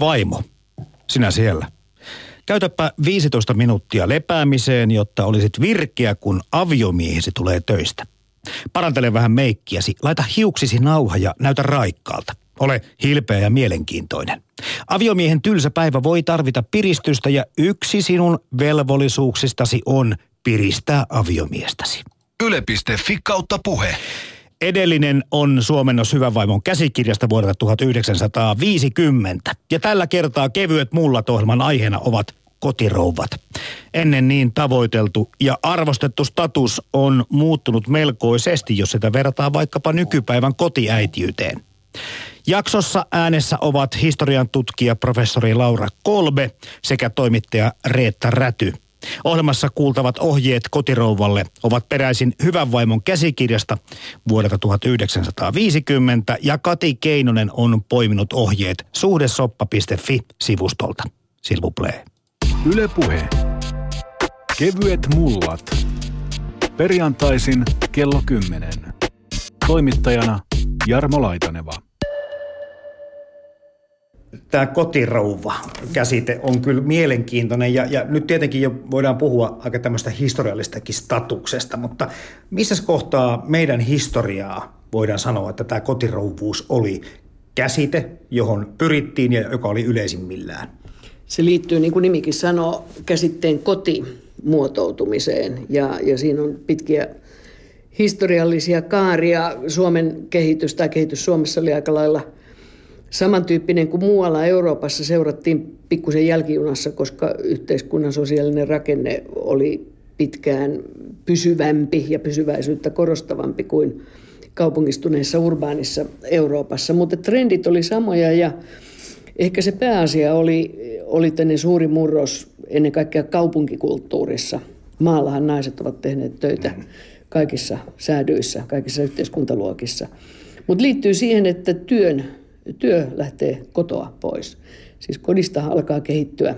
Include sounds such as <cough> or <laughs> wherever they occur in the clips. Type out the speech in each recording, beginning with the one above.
Vaimo, sinä siellä. Käytäpä 15 minuuttia lepäämiseen, jotta olisit virkeä, kun aviomiehisi tulee töistä. Parantele vähän meikkiäsi, laita hiuksisi nauha ja näytä raikkaalta. Ole hilpeä ja mielenkiintoinen. Aviomiehen tylsä päivä voi tarvita piristystä ja yksi sinun velvollisuuksistasi on piristää aviomiestäsi. Yle.fi kautta puhe. Edellinen on Suomennos Hyvän vaimon käsikirjasta vuodelta 1950. Ja tällä kertaa kevyet mullat ohjelman aiheena ovat kotirouvat. Ennen niin tavoiteltu ja arvostettu status on muuttunut melkoisesti, jos sitä verrataan vaikkapa nykypäivän kotiäitiyteen. Jaksossa äänessä ovat historian tutkija professori Laura Kolbe sekä toimittaja Reetta Räty. Ohjelmassa kuultavat ohjeet kotirouvalle ovat peräisin Hyvän vaimon käsikirjasta vuodelta 1950 ja Kati Keinonen on poiminut ohjeet suhdesoppa.fi-sivustolta. Silvuplee. Yle Puhe. Kevyet mullat. Perjantaisin kello 10. Toimittajana Jarmo Laitaneva tämä kotirouva-käsite on kyllä mielenkiintoinen ja, ja nyt tietenkin jo voidaan puhua aika tämmöistä historiallistakin statuksesta, mutta missä kohtaa meidän historiaa voidaan sanoa, että tämä kotirouvuus oli käsite, johon pyrittiin ja joka oli yleisimmillään? Se liittyy, niin kuin nimikin sanoo, käsitteen koti muotoutumiseen ja, ja siinä on pitkiä historiallisia kaaria. Suomen kehitys tai kehitys Suomessa oli aika lailla – samantyyppinen kuin muualla Euroopassa seurattiin pikkusen jälkijunassa, koska yhteiskunnan sosiaalinen rakenne oli pitkään pysyvämpi ja pysyväisyyttä korostavampi kuin kaupungistuneessa urbaanissa Euroopassa. Mutta trendit oli samoja ja ehkä se pääasia oli, oli tänne suuri murros ennen kaikkea kaupunkikulttuurissa. Maallahan naiset ovat tehneet töitä kaikissa säädyissä, kaikissa yhteiskuntaluokissa. Mutta liittyy siihen, että työn työ lähtee kotoa pois. Siis kodista alkaa kehittyä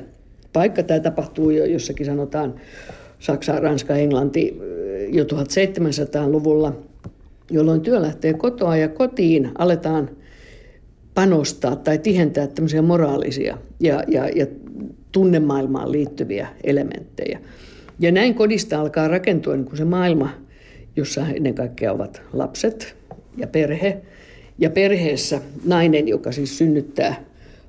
paikka. Tämä tapahtuu jo jossakin sanotaan Saksa, Ranska, Englanti jo 1700-luvulla, jolloin työ lähtee kotoa ja kotiin aletaan panostaa tai tihentää tämmöisiä moraalisia ja, ja, ja tunnemaailmaan liittyviä elementtejä. Ja näin kodista alkaa rakentua niin kuin se maailma, jossa ennen kaikkea ovat lapset ja perhe – ja perheessä nainen, joka siis synnyttää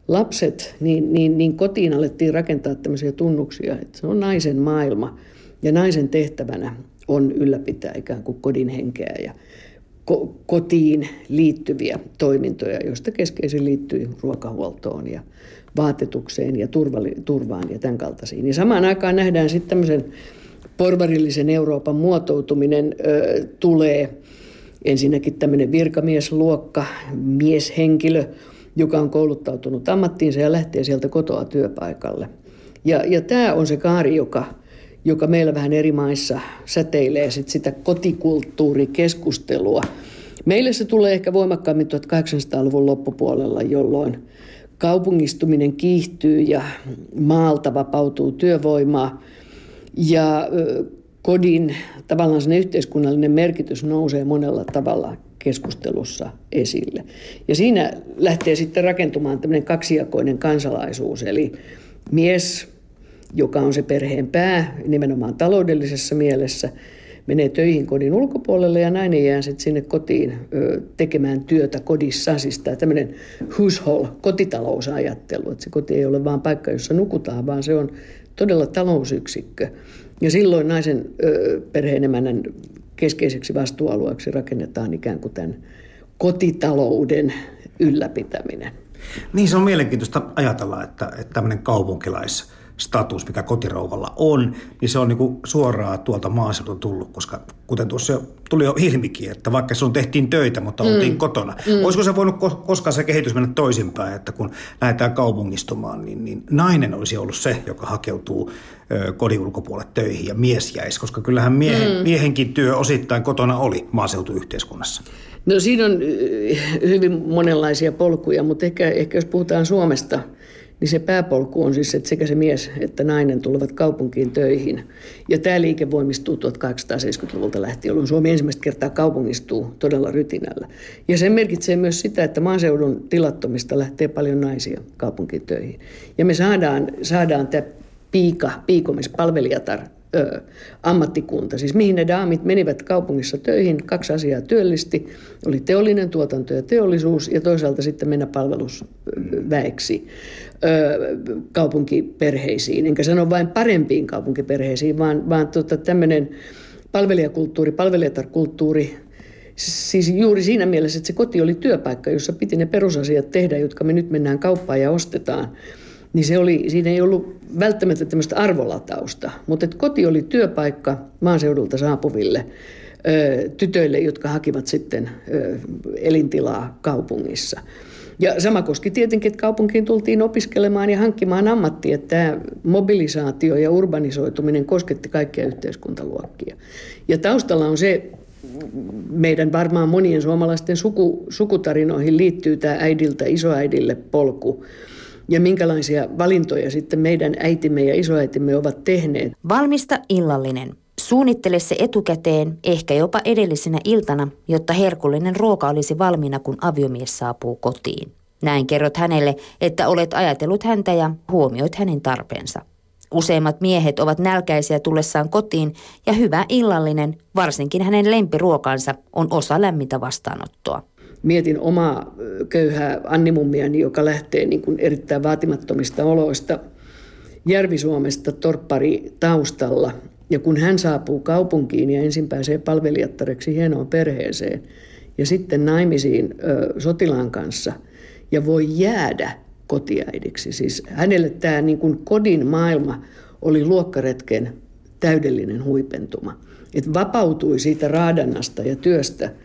lapset, niin, niin, niin kotiin alettiin rakentaa tämmöisiä tunnuksia, että se on naisen maailma ja naisen tehtävänä on ylläpitää ikään kuin kodin henkeä ja ko- kotiin liittyviä toimintoja, joista keskeisin liittyy ruokahuoltoon ja vaatetukseen ja turvalli- turvaan ja tämän kaltaisiin. Ja samaan aikaan nähdään sitten tämmöisen porvarillisen Euroopan muotoutuminen ö, tulee – ensinnäkin tämmöinen virkamiesluokka, mieshenkilö, joka on kouluttautunut ammattiinsa ja lähtee sieltä kotoa työpaikalle. Ja, ja tämä on se kaari, joka, joka meillä vähän eri maissa säteilee sit sitä kotikulttuurikeskustelua. Meille se tulee ehkä voimakkaammin 1800-luvun loppupuolella, jolloin kaupungistuminen kiihtyy ja maalta vapautuu työvoimaa. Ja kodin tavallaan sen yhteiskunnallinen merkitys nousee monella tavalla keskustelussa esille. Ja siinä lähtee sitten rakentumaan tämmöinen kaksijakoinen kansalaisuus, eli mies, joka on se perheen pää nimenomaan taloudellisessa mielessä, menee töihin kodin ulkopuolelle ja nainen jää sitten sinne kotiin ö, tekemään työtä kodissa. Siis tämä tämmöinen household, kotitalousajattelu, että se koti ei ole vain paikka, jossa nukutaan, vaan se on todella talousyksikkö. Ja silloin naisen ö, perheenemännän keskeiseksi vastuualueeksi rakennetaan ikään kuin tämän kotitalouden ylläpitäminen. Niin se on mielenkiintoista ajatella, että, että tämmöinen kaupunkilais status, mikä kotirouvalla on, niin se on niin suoraan tuolta maaseudulta tullut, koska kuten tuossa tuli jo ilmikin, että vaikka sun tehtiin töitä, mutta oltiin mm. kotona. Mm. Olisiko se voinut koskaan se kehitys mennä toisinpäin, että kun lähdetään kaupungistumaan, niin, niin nainen olisi ollut se, joka hakeutuu kodin ulkopuolelle töihin ja mies jäisi, koska kyllähän miehen, mm. miehenkin työ osittain kotona oli maaseutuyhteiskunnassa. No siinä on hyvin monenlaisia polkuja, mutta ehkä, ehkä jos puhutaan Suomesta – niin se pääpolku on siis, että sekä se mies että nainen tulevat kaupunkiin töihin. Ja tämä liike voimistuu 1870-luvulta lähtien, jolloin Suomi ensimmäistä kertaa kaupungistuu todella rytinällä. Ja se merkitsee myös sitä, että maaseudun tilattomista lähtee paljon naisia kaupunkiin töihin. Ja me saadaan, saadaan tämä piika, piikomis, palvelijatar ö, ammattikunta. Siis mihin ne daamit menivät kaupungissa töihin, kaksi asiaa työllisti. Oli teollinen tuotanto ja teollisuus ja toisaalta sitten mennä palvelusväeksi ö, kaupunkiperheisiin. Enkä sano vain parempiin kaupunkiperheisiin, vaan, vaan tota, tämmöinen palvelijakulttuuri, palvelijatarkulttuuri, Siis juuri siinä mielessä, että se koti oli työpaikka, jossa piti ne perusasiat tehdä, jotka me nyt mennään kauppaan ja ostetaan – niin se oli, siinä ei ollut välttämättä tämmöistä arvolatausta, mutta että koti oli työpaikka maaseudulta saapuville ö, tytöille, jotka hakivat sitten ö, elintilaa kaupungissa. Ja sama koski tietenkin, että kaupunkiin tultiin opiskelemaan ja hankkimaan ammattia. Että tämä mobilisaatio ja urbanisoituminen kosketti kaikkia yhteiskuntaluokkia. Ja taustalla on se, meidän varmaan monien suomalaisten suku, sukutarinoihin liittyy tämä äidiltä isoäidille polku, ja minkälaisia valintoja sitten meidän äitimme ja isoäitimme ovat tehneet. Valmista illallinen. Suunnittele se etukäteen, ehkä jopa edellisenä iltana, jotta herkullinen ruoka olisi valmiina, kun aviomies saapuu kotiin. Näin kerrot hänelle, että olet ajatellut häntä ja huomioit hänen tarpeensa. Useimmat miehet ovat nälkäisiä tullessaan kotiin ja hyvä illallinen, varsinkin hänen lempiruokansa, on osa lämmintä vastaanottoa mietin omaa köyhää Annimummiani, joka lähtee niin kuin erittäin vaatimattomista oloista Järvi-Suomesta torppari taustalla. Ja kun hän saapuu kaupunkiin ja ensin pääsee palvelijattareksi hienoon perheeseen ja sitten naimisiin ö, sotilaan kanssa ja voi jäädä kotiäidiksi. Siis hänelle tämä niin kuin kodin maailma oli luokkaretken täydellinen huipentuma. Että vapautui siitä raadannasta ja työstä –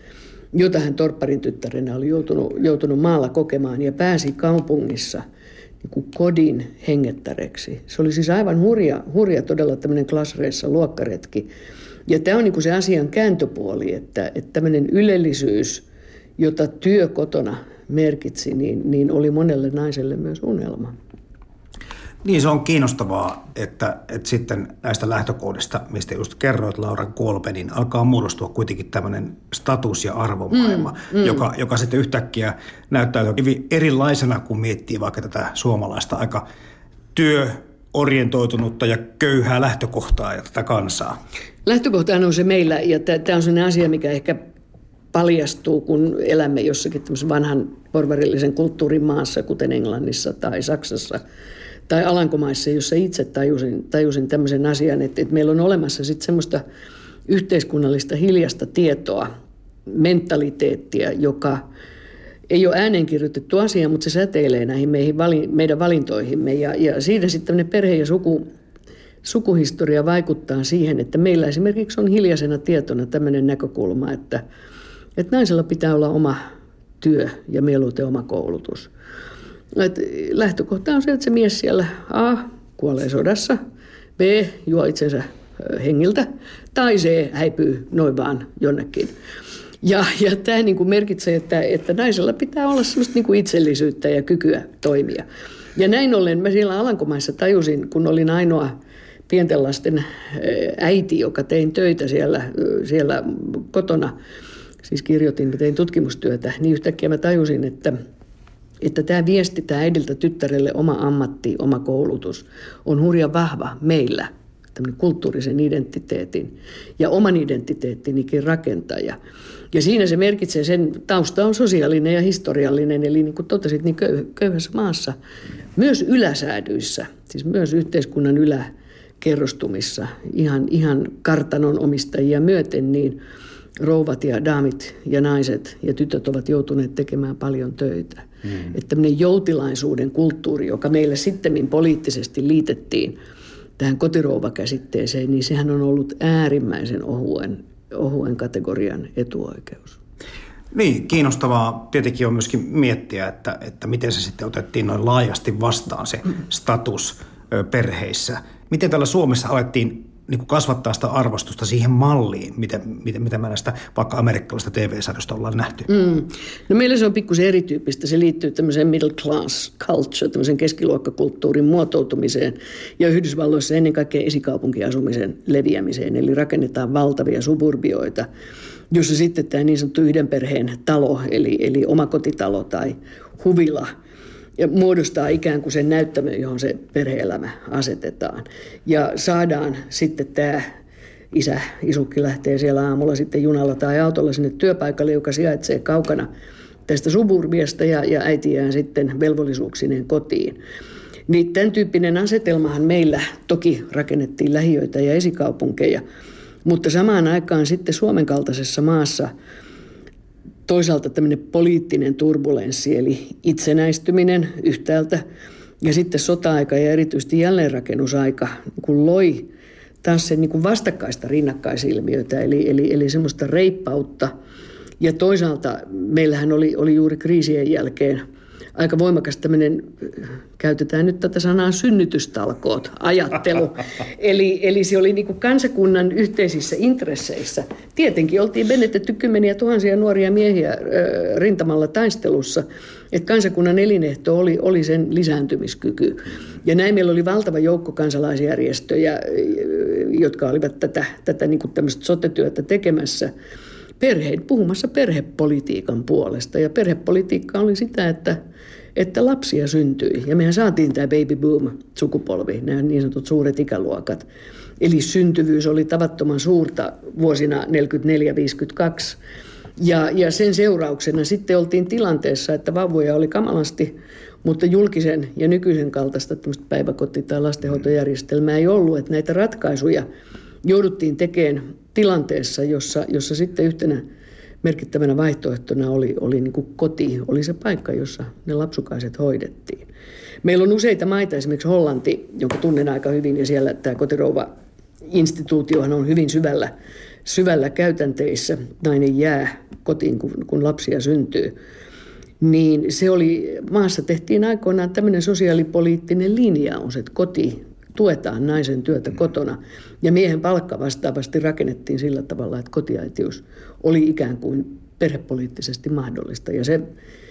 jota hän torpparin tyttärenä oli joutunut, joutunut maalla kokemaan ja pääsi kaupungissa niin kuin kodin hengettäreksi. Se oli siis aivan hurja, hurja todella tämmöinen klasreissa luokkaretki. Ja tämä on niin kuin se asian kääntöpuoli, että, että tämmöinen ylellisyys, jota työ kotona merkitsi, niin, niin oli monelle naiselle myös unelma. Niin, se on kiinnostavaa, että, että sitten näistä lähtökohdista, mistä just kerroit Laura Kolpe, niin alkaa muodostua kuitenkin tämmöinen status- ja arvomaailma, mm, mm. Joka, joka sitten yhtäkkiä näyttää hyvin erilaisena, kun miettii vaikka tätä suomalaista aika työorientoitunutta ja köyhää lähtökohtaa ja tätä kansaa. Lähtökohtahan on se meillä, ja tämä on sellainen asia, mikä ehkä paljastuu, kun elämme jossakin vanhan porvarillisen kulttuurin maassa, kuten Englannissa tai Saksassa – tai Alankomaissa, jossa itse tajusin, tajusin tämmöisen asian, että, että meillä on olemassa sitten semmoista yhteiskunnallista hiljasta tietoa, mentaliteettia, joka ei ole ääneen kirjoitettu asia, mutta se säteilee näihin meihin, meidän valintoihimme. Ja, ja siinä sitten perhe- ja suku, sukuhistoria vaikuttaa siihen, että meillä esimerkiksi on hiljaisena tietona tämmöinen näkökulma, että, että naisella pitää olla oma työ ja mieluiten oma koulutus – et lähtökohta on se, että se mies siellä A kuolee sodassa, B juo itsensä hengiltä, tai C häipyy noin vaan jonnekin. Ja, ja tämä niin kuin merkitsee, että, että naisella pitää olla sellaista niin kuin itsellisyyttä ja kykyä toimia. Ja näin ollen mä siellä Alankomaissa tajusin, kun olin ainoa pienten lasten äiti, joka tein töitä siellä, siellä kotona, siis kirjoitin, tein tutkimustyötä, niin yhtäkkiä mä tajusin, että – että tämä viesti tämä äidiltä tyttärelle oma ammatti, oma koulutus on hurja vahva meillä, tämmöinen kulttuurisen identiteetin ja oman identiteettinikin rakentaja. Ja siinä se merkitsee, sen tausta on sosiaalinen ja historiallinen, eli niin kuin totesit, niin köyhässä maassa, myös yläsäädyissä, siis myös yhteiskunnan yläkerrostumissa, ihan, ihan kartanon omistajia myöten, niin rouvat ja daamit ja naiset ja tytöt ovat joutuneet tekemään paljon töitä. Mm. Että tämmöinen joutilaisuuden kulttuuri, joka meillä sitten poliittisesti liitettiin tähän kotirouvakäsitteeseen, niin sehän on ollut äärimmäisen ohuen, ohuen kategorian etuoikeus. Niin, kiinnostavaa tietenkin on myöskin miettiä, että, että miten se sitten otettiin noin laajasti vastaan se status perheissä. Miten täällä Suomessa alettiin niin kuin kasvattaa sitä arvostusta siihen malliin, mitä, mitä, mitä me näistä vaikka amerikkalaisista TV-sarjoista ollaan nähty? Mm. No meillä se on pikkusen erityyppistä. Se liittyy tämmöiseen middle class culture, tämmöisen keskiluokkakulttuurin muotoutumiseen ja Yhdysvalloissa ennen kaikkea esikaupunkiasumisen leviämiseen. Eli rakennetaan valtavia suburbioita, jossa sitten tämä niin sanottu yhden perheen talo, eli, eli omakotitalo tai huvila – ja muodostaa ikään kuin sen näyttämön, johon se perheelämä asetetaan. Ja saadaan sitten tämä isä, isukki lähtee siellä aamulla sitten junalla tai autolla sinne työpaikalle, joka sijaitsee kaukana tästä suburbiasta ja, ja äiti jää sitten velvollisuuksineen kotiin. Niin tämän tyyppinen asetelmahan meillä toki rakennettiin lähiöitä ja esikaupunkeja, mutta samaan aikaan sitten Suomen kaltaisessa maassa – toisaalta tämmöinen poliittinen turbulenssi, eli itsenäistyminen yhtäältä, ja sitten sota-aika ja erityisesti jälleenrakennusaika kun loi taas sen niin kuin vastakkaista rinnakkaisilmiötä, eli, eli, eli semmoista reippautta. Ja toisaalta meillähän oli, oli juuri kriisien jälkeen – aika voimakas tämmöinen, käytetään nyt tätä sanaa synnytystalkoot, ajattelu. <laughs> eli, eli se oli niin kuin kansakunnan yhteisissä intresseissä. Tietenkin oltiin menetetty kymmeniä tuhansia nuoria miehiä rintamalla taistelussa, että kansakunnan elinehto oli, oli sen lisääntymiskyky. Ja näin meillä oli valtava joukko kansalaisjärjestöjä, jotka olivat tätä, tätä niin kuin tämmöistä sotetyötä tekemässä perheet, puhumassa perhepolitiikan puolesta. Ja perhepolitiikka oli sitä, että että lapsia syntyi. Ja mehän saatiin tämä baby boom sukupolvi, nämä niin sanotut suuret ikäluokat. Eli syntyvyys oli tavattoman suurta vuosina 44-52. Ja, ja sen seurauksena sitten oltiin tilanteessa, että vauvoja oli kamalasti, mutta julkisen ja nykyisen kaltaista päiväkoti- tai lastenhoitojärjestelmää ei ollut. Että näitä ratkaisuja jouduttiin tekemään tilanteessa, jossa, jossa sitten yhtenä merkittävänä vaihtoehtona oli, oli niin kuin koti, oli se paikka, jossa ne lapsukaiset hoidettiin. Meillä on useita maita, esimerkiksi Hollanti, jonka tunnen aika hyvin, ja siellä tämä kotirouva-instituutiohan on hyvin syvällä, syvällä käytänteissä. Nainen jää kotiin, kun, kun lapsia syntyy. Niin se oli, maassa tehtiin aikoinaan tämmöinen sosiaalipoliittinen linjaus, että koti tuetaan naisen työtä kotona. Ja miehen palkka vastaavasti rakennettiin sillä tavalla, että kotiaitius oli ikään kuin perhepoliittisesti mahdollista. Ja se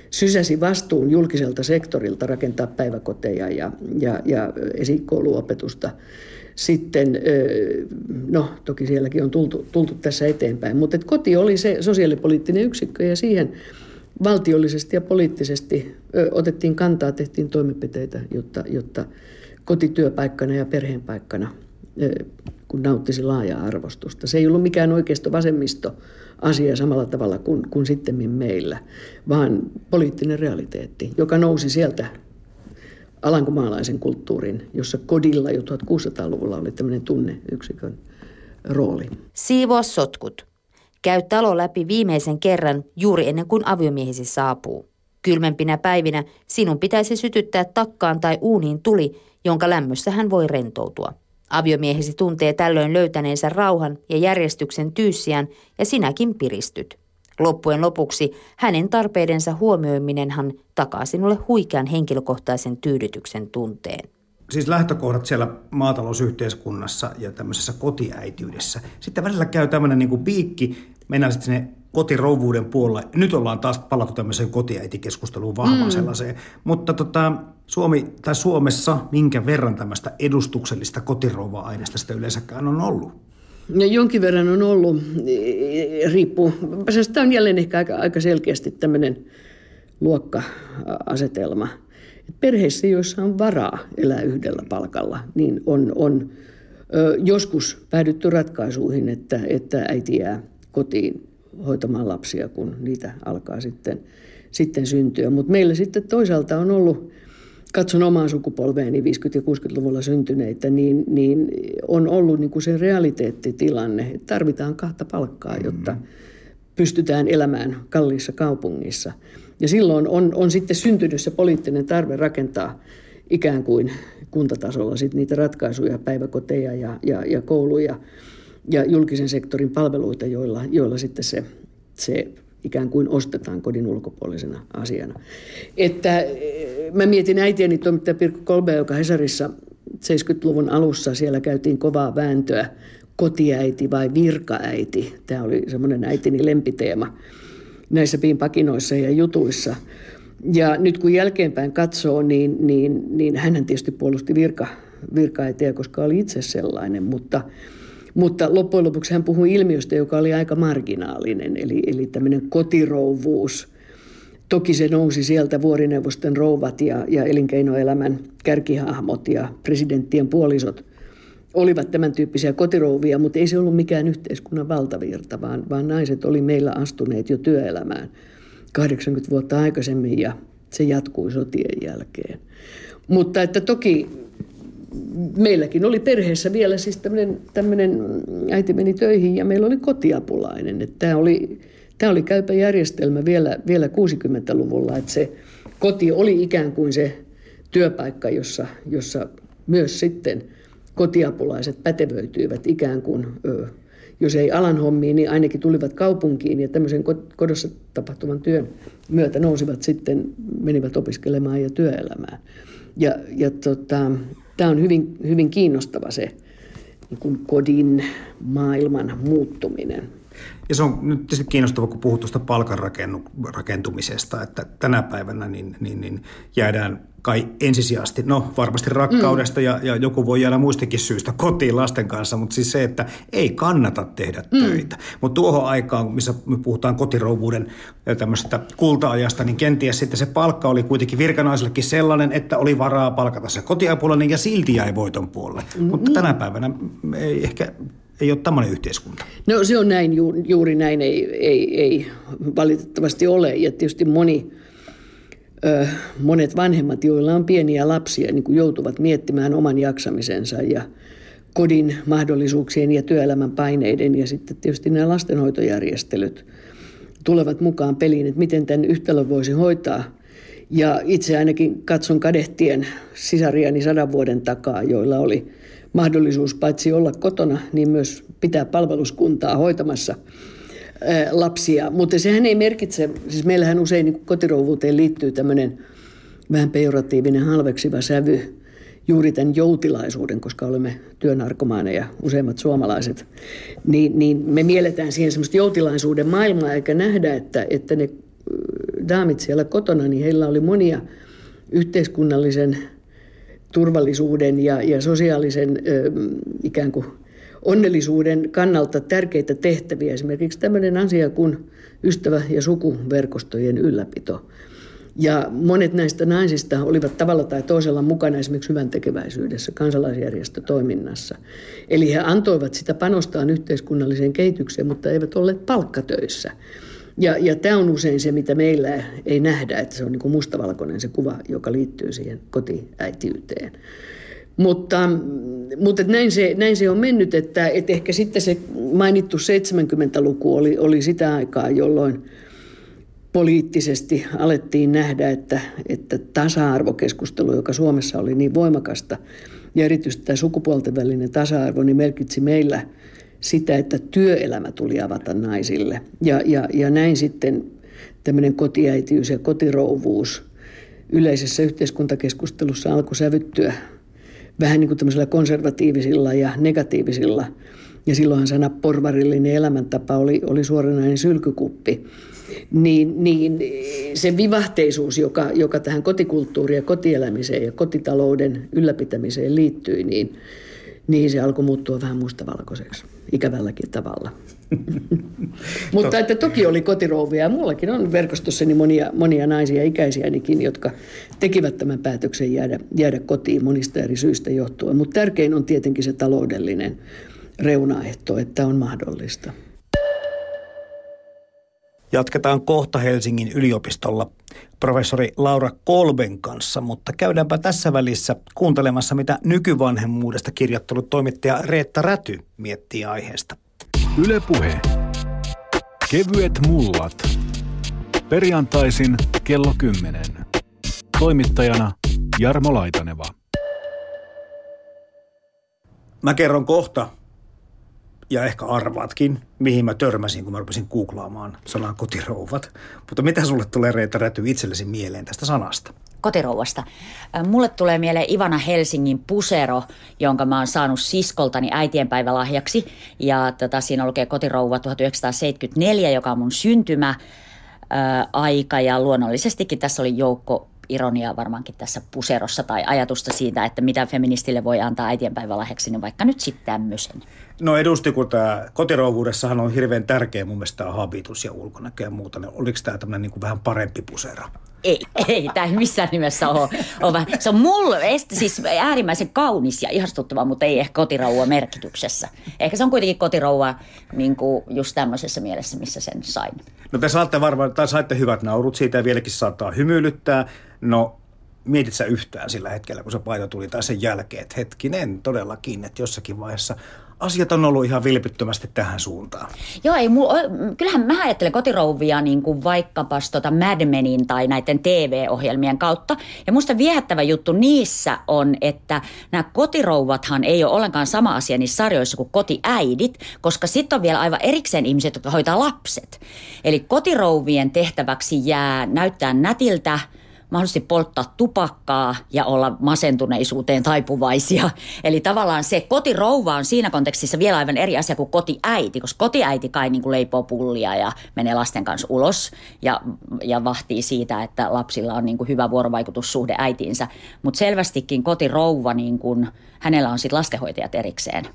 sysäsi vastuun julkiselta sektorilta rakentaa päiväkoteja ja, ja, ja esikouluopetusta. Sitten, no toki sielläkin on tultu, tultu tässä eteenpäin, mutta koti oli se sosiaalipoliittinen yksikkö ja siihen valtiollisesti ja poliittisesti otettiin kantaa, tehtiin toimenpiteitä, jotta, jotta kotityöpaikkana ja perheenpaikkana kun nauttisi laajaa arvostusta. Se ei ollut mikään oikeisto vasemmisto asia samalla tavalla kuin, kuin sitten meillä, vaan poliittinen realiteetti, joka nousi sieltä alankomaalaisen kulttuurin, jossa kodilla jo 1600-luvulla oli tämmöinen tunneyksikön rooli. Siivoa sotkut. Käy talo läpi viimeisen kerran juuri ennen kuin aviomiehisi saapuu. Kylmempinä päivinä sinun pitäisi sytyttää takkaan tai uuniin tuli, jonka lämmössä hän voi rentoutua. Aviomiehesi tuntee tällöin löytäneensä rauhan ja järjestyksen tyyssiään ja sinäkin piristyt. Loppujen lopuksi hänen tarpeidensa huomioiminenhan takaa sinulle huikean henkilökohtaisen tyydytyksen tunteen. Siis lähtökohdat siellä maatalousyhteiskunnassa ja tämmöisessä kotiäityydessä. Sitten välillä käy tämmöinen niin kuin piikki, mennään sitten sinne kotirouvuuden puolelle. Nyt ollaan taas palattu tämmöiseen kotiäitikeskusteluun vahvaan mm. sellaiseen. Mutta tota, Suomi tai Suomessa minkä verran tämmöistä edustuksellista kotirouva-aineesta sitä yleensäkään on ollut? No jonkin verran on ollut, riippuu. Tämä on jälleen ehkä aika, aika selkeästi tämmöinen luokka-asetelma. Perheissä, joissa on varaa elää yhdellä palkalla, niin on, on joskus päädytty ratkaisuihin, että, että äiti jää kotiin hoitamaan lapsia, kun niitä alkaa sitten, sitten syntyä. Mutta meillä sitten toisaalta on ollut, katson omaa sukupolveeni 50- ja 60-luvulla syntyneitä, niin, niin on ollut niin kuin se realiteettitilanne, että tarvitaan kahta palkkaa, jotta pystytään elämään kalliissa kaupungissa. Ja silloin on, on sitten syntynyt se poliittinen tarve rakentaa ikään kuin kuntatasolla sit niitä ratkaisuja, päiväkoteja ja, ja, ja kouluja ja julkisen sektorin palveluita, joilla, joilla sitten se, se ikään kuin ostetaan kodin ulkopuolisena asiana. Että eh, mä mietin äitieni toimittaja Pirkko Kolbe, joka Hesarissa 70-luvun alussa siellä käytiin kovaa vääntöä kotiäiti vai virkaäiti. Tämä oli semmoinen äitini lempiteema näissä piinpakinoissa ja jutuissa. Ja nyt kun jälkeenpäin katsoo, niin, niin, niin hän tietysti puolusti virka, virkaäitiä, koska oli itse sellainen, mutta, mutta loppujen lopuksi hän puhui ilmiöstä, joka oli aika marginaalinen, eli, eli tämmöinen kotirouvuus – Toki se nousi sieltä vuorineuvoston rouvat ja, ja elinkeinoelämän kärkihahmot ja presidenttien puolisot olivat tämän tyyppisiä kotirouvia, mutta ei se ollut mikään yhteiskunnan valtavirta, vaan, vaan naiset oli meillä astuneet jo työelämään 80 vuotta aikaisemmin ja se jatkui sotien jälkeen. Mutta että toki meilläkin oli perheessä vielä siis tämmöinen, tämmöinen äiti meni töihin ja meillä oli kotiapulainen. Tämä oli Tämä oli käypä järjestelmä vielä, vielä 60-luvulla, että se koti oli ikään kuin se työpaikka, jossa, jossa myös sitten kotiapulaiset pätevöityivät ikään kuin, jos ei alan hommiin, niin ainakin tulivat kaupunkiin ja tämmöisen kodossa tapahtuvan työn myötä nousivat sitten, menivät opiskelemaan ja työelämään. Ja, ja tota, tämä on hyvin, hyvin kiinnostava se niin kuin kodin maailman muuttuminen. Ja se on nyt tietysti kiinnostavaa, kun puhut tuosta palkan rakentumisesta, että tänä päivänä niin, niin, niin jäädään kai ensisijaisesti, no varmasti rakkaudesta mm. ja, ja joku voi jäädä muistakin syystä kotiin lasten kanssa, mutta siis se, että ei kannata tehdä mm. töitä. Mutta tuohon aikaan, missä me puhutaan kotirouvuuden ja tämmöisestä kulta-ajasta, niin kenties sitten se palkka oli kuitenkin virkanaisellekin sellainen, että oli varaa palkata se kotiapulainen ja silti jäi voiton puolelle. Mm. Mutta tänä päivänä ei ehkä ei ole tämmöinen yhteiskunta. No se on näin, juuri näin ei, ei, ei valitettavasti ole. Ja tietysti moni, ö, monet vanhemmat, joilla on pieniä lapsia, niin joutuvat miettimään oman jaksamisensa ja kodin mahdollisuuksien ja työelämän paineiden ja sitten tietysti nämä lastenhoitojärjestelyt tulevat mukaan peliin, että miten tämän yhtälön voisi hoitaa. Ja itse ainakin katson kadehtien sisariani sadan vuoden takaa, joilla oli mahdollisuus paitsi olla kotona, niin myös pitää palveluskuntaa hoitamassa lapsia. Mutta sehän ei merkitse, siis meillähän usein niin kotirouvuuteen liittyy tämmöinen vähän pejoratiivinen halveksiva sävy juuri tämän joutilaisuuden, koska olemme työnarkomaaneja, useimmat suomalaiset, niin, niin me mielletään siihen semmoista joutilaisuuden maailmaa, eikä nähdä, että, että ne daamit siellä kotona, niin heillä oli monia yhteiskunnallisen turvallisuuden ja, ja sosiaalisen ö, ikään kuin onnellisuuden kannalta tärkeitä tehtäviä. Esimerkiksi tämmöinen asia kuin ystävä- ja sukuverkostojen ylläpito. Ja monet näistä naisista olivat tavalla tai toisella mukana esimerkiksi hyvän tekeväisyydessä, kansalaisjärjestötoiminnassa. Eli he antoivat sitä panostaan yhteiskunnalliseen kehitykseen, mutta eivät olleet palkkatöissä. Ja, ja tämä on usein se, mitä meillä ei nähdä, että se on niin kuin mustavalkoinen se kuva, joka liittyy siihen kotiäitiyteen. Mutta, mutta näin, se, näin se on mennyt, että, että ehkä sitten se mainittu 70-luku oli, oli sitä aikaa, jolloin poliittisesti alettiin nähdä, että, että tasa-arvokeskustelu, joka Suomessa oli niin voimakasta, ja erityisesti tämä sukupuolten välinen tasa-arvo, niin merkitsi meillä – sitä, että työelämä tuli avata naisille. Ja, ja, ja näin sitten tämmöinen kotiäitiys ja kotirouvuus yleisessä yhteiskuntakeskustelussa alkoi sävyttyä vähän niin kuin tämmöisillä konservatiivisilla ja negatiivisilla. Ja silloinhan sana porvarillinen elämäntapa oli, oli suoranainen sylkykuppi. Niin, niin se vivahteisuus, joka, joka tähän kotikulttuuriin ja kotielämiseen ja kotitalouden ylläpitämiseen liittyi, niin, niin se alkoi muuttua vähän mustavalkoiseksi ikävälläkin tavalla. <laughs> Mutta että toki oli kotirouvia ja mullakin on verkostossani monia, monia naisia ikäisiänikin, jotka tekivät tämän päätöksen jäädä, jäädä kotiin monista eri syistä johtuen. Mutta tärkein on tietenkin se taloudellinen reunaehto, että on mahdollista. Jatketaan kohta Helsingin yliopistolla professori Laura Kolben kanssa, mutta käydäänpä tässä välissä kuuntelemassa, mitä nykyvanhemmuudesta kirjoittanut toimittaja Reetta Räty miettii aiheesta. Ylepuhe. Kevyet mullat. Perjantaisin kello 10. Toimittajana Jarmo Laitaneva. Mä kerron kohta, ja ehkä arvaatkin, mihin mä törmäsin, kun mä rupesin googlaamaan sanaa kotirouvat. Mutta mitä sulle tulee Reeta Räty itsellesi mieleen tästä sanasta? kotirouvasta. Mulle tulee mieleen Ivana Helsingin pusero, jonka mä oon saanut siskoltani äitienpäivälahjaksi. Ja tota, siinä lukee kotirouva 1974, joka on mun syntymä aika ja luonnollisestikin tässä oli joukko ironiaa varmaankin tässä puserossa tai ajatusta siitä, että mitä feministille voi antaa äitienpäivälahjaksi, niin vaikka nyt sitten tämmöisen. No edusti, kun tämä kotirouvuudessahan on hirveän tärkeä mun mielestä habitus ja ulkonäkö ja muuta. Niin oliko tämä tämmöinen niin kuin vähän parempi pusero? Ei, ei, tämä ei missään nimessä ole. se on mulle siis äärimmäisen kaunis ja ihastuttava, mutta ei ehkä kotirouva merkityksessä. Ehkä se on kuitenkin kotirouva niin just tämmöisessä mielessä, missä sen sain. No te saatte varmaan, tai saitte hyvät naurut siitä ja vieläkin saattaa hymyilyttää. No mietit sä yhtään sillä hetkellä, kun se paita tuli tai sen jälkeen, että hetkinen todellakin, että jossakin vaiheessa asiat on ollut ihan vilpittömästi tähän suuntaan. Joo, ei, mul, kyllähän mä ajattelen kotirouvia niin kuin vaikkapa tota Mad Menin tai näiden TV-ohjelmien kautta. Ja musta viehättävä juttu niissä on, että nämä kotirouvathan ei ole ollenkaan sama asia niissä sarjoissa kuin kotiäidit, koska sitten on vielä aivan erikseen ihmiset, jotka hoitaa lapset. Eli kotirouvien tehtäväksi jää näyttää nätiltä – mahdollisesti polttaa tupakkaa ja olla masentuneisuuteen taipuvaisia. <laughs> Eli tavallaan se kotirouva on siinä kontekstissa vielä aivan eri asia kuin kotiäiti, koska kotiäiti kai niin kuin leipoo pullia ja menee lasten kanssa ulos ja, ja vahtii siitä, että lapsilla on niin kuin hyvä vuorovaikutussuhde äitiinsä. Mutta selvästikin kotirouva, niin kuin, hänellä on sitten lastenhoitajat erikseen.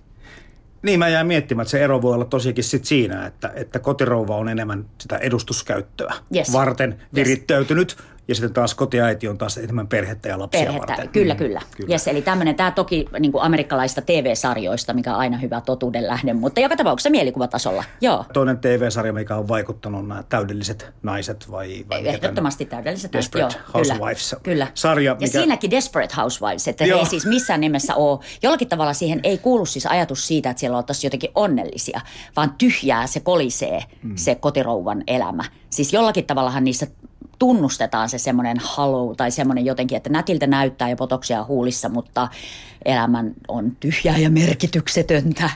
Niin, mä jään miettimään, että se ero voi olla tosiaankin sit siinä, että, että kotirouva on enemmän sitä edustuskäyttöä yes. varten virittäytynyt, yes. Ja sitten taas kotiäiti on taas enemmän perhettä ja lapsia perhettä, varten. Kyllä, mm, kyllä. kyllä. Yes, eli tämmöinen, tämä toki niin kuin amerikkalaista TV-sarjoista, mikä on aina hyvä totuuden lähde, mutta joka tapauksessa mielikuvatasolla. Joo. Toinen TV-sarja, mikä on vaikuttanut nämä täydelliset naiset vai, vai Ehdottomasti täydelliset naiset, joo. Housewives. Kyllä, kyllä. Sarja, mikä... Ja siinäkin Desperate Housewives, että joo. ei siis missään nimessä ole, jollakin tavalla siihen ei kuulu siis ajatus siitä, että siellä oltaisiin jotenkin onnellisia, vaan tyhjää se kolisee mm. se kotirouvan elämä. Siis jollakin tavallahan niissä tunnustetaan se semmoinen halu tai semmoinen jotenkin, että nätiltä näyttää ja potoksia huulissa, mutta elämän on tyhjää ja merkityksetöntä.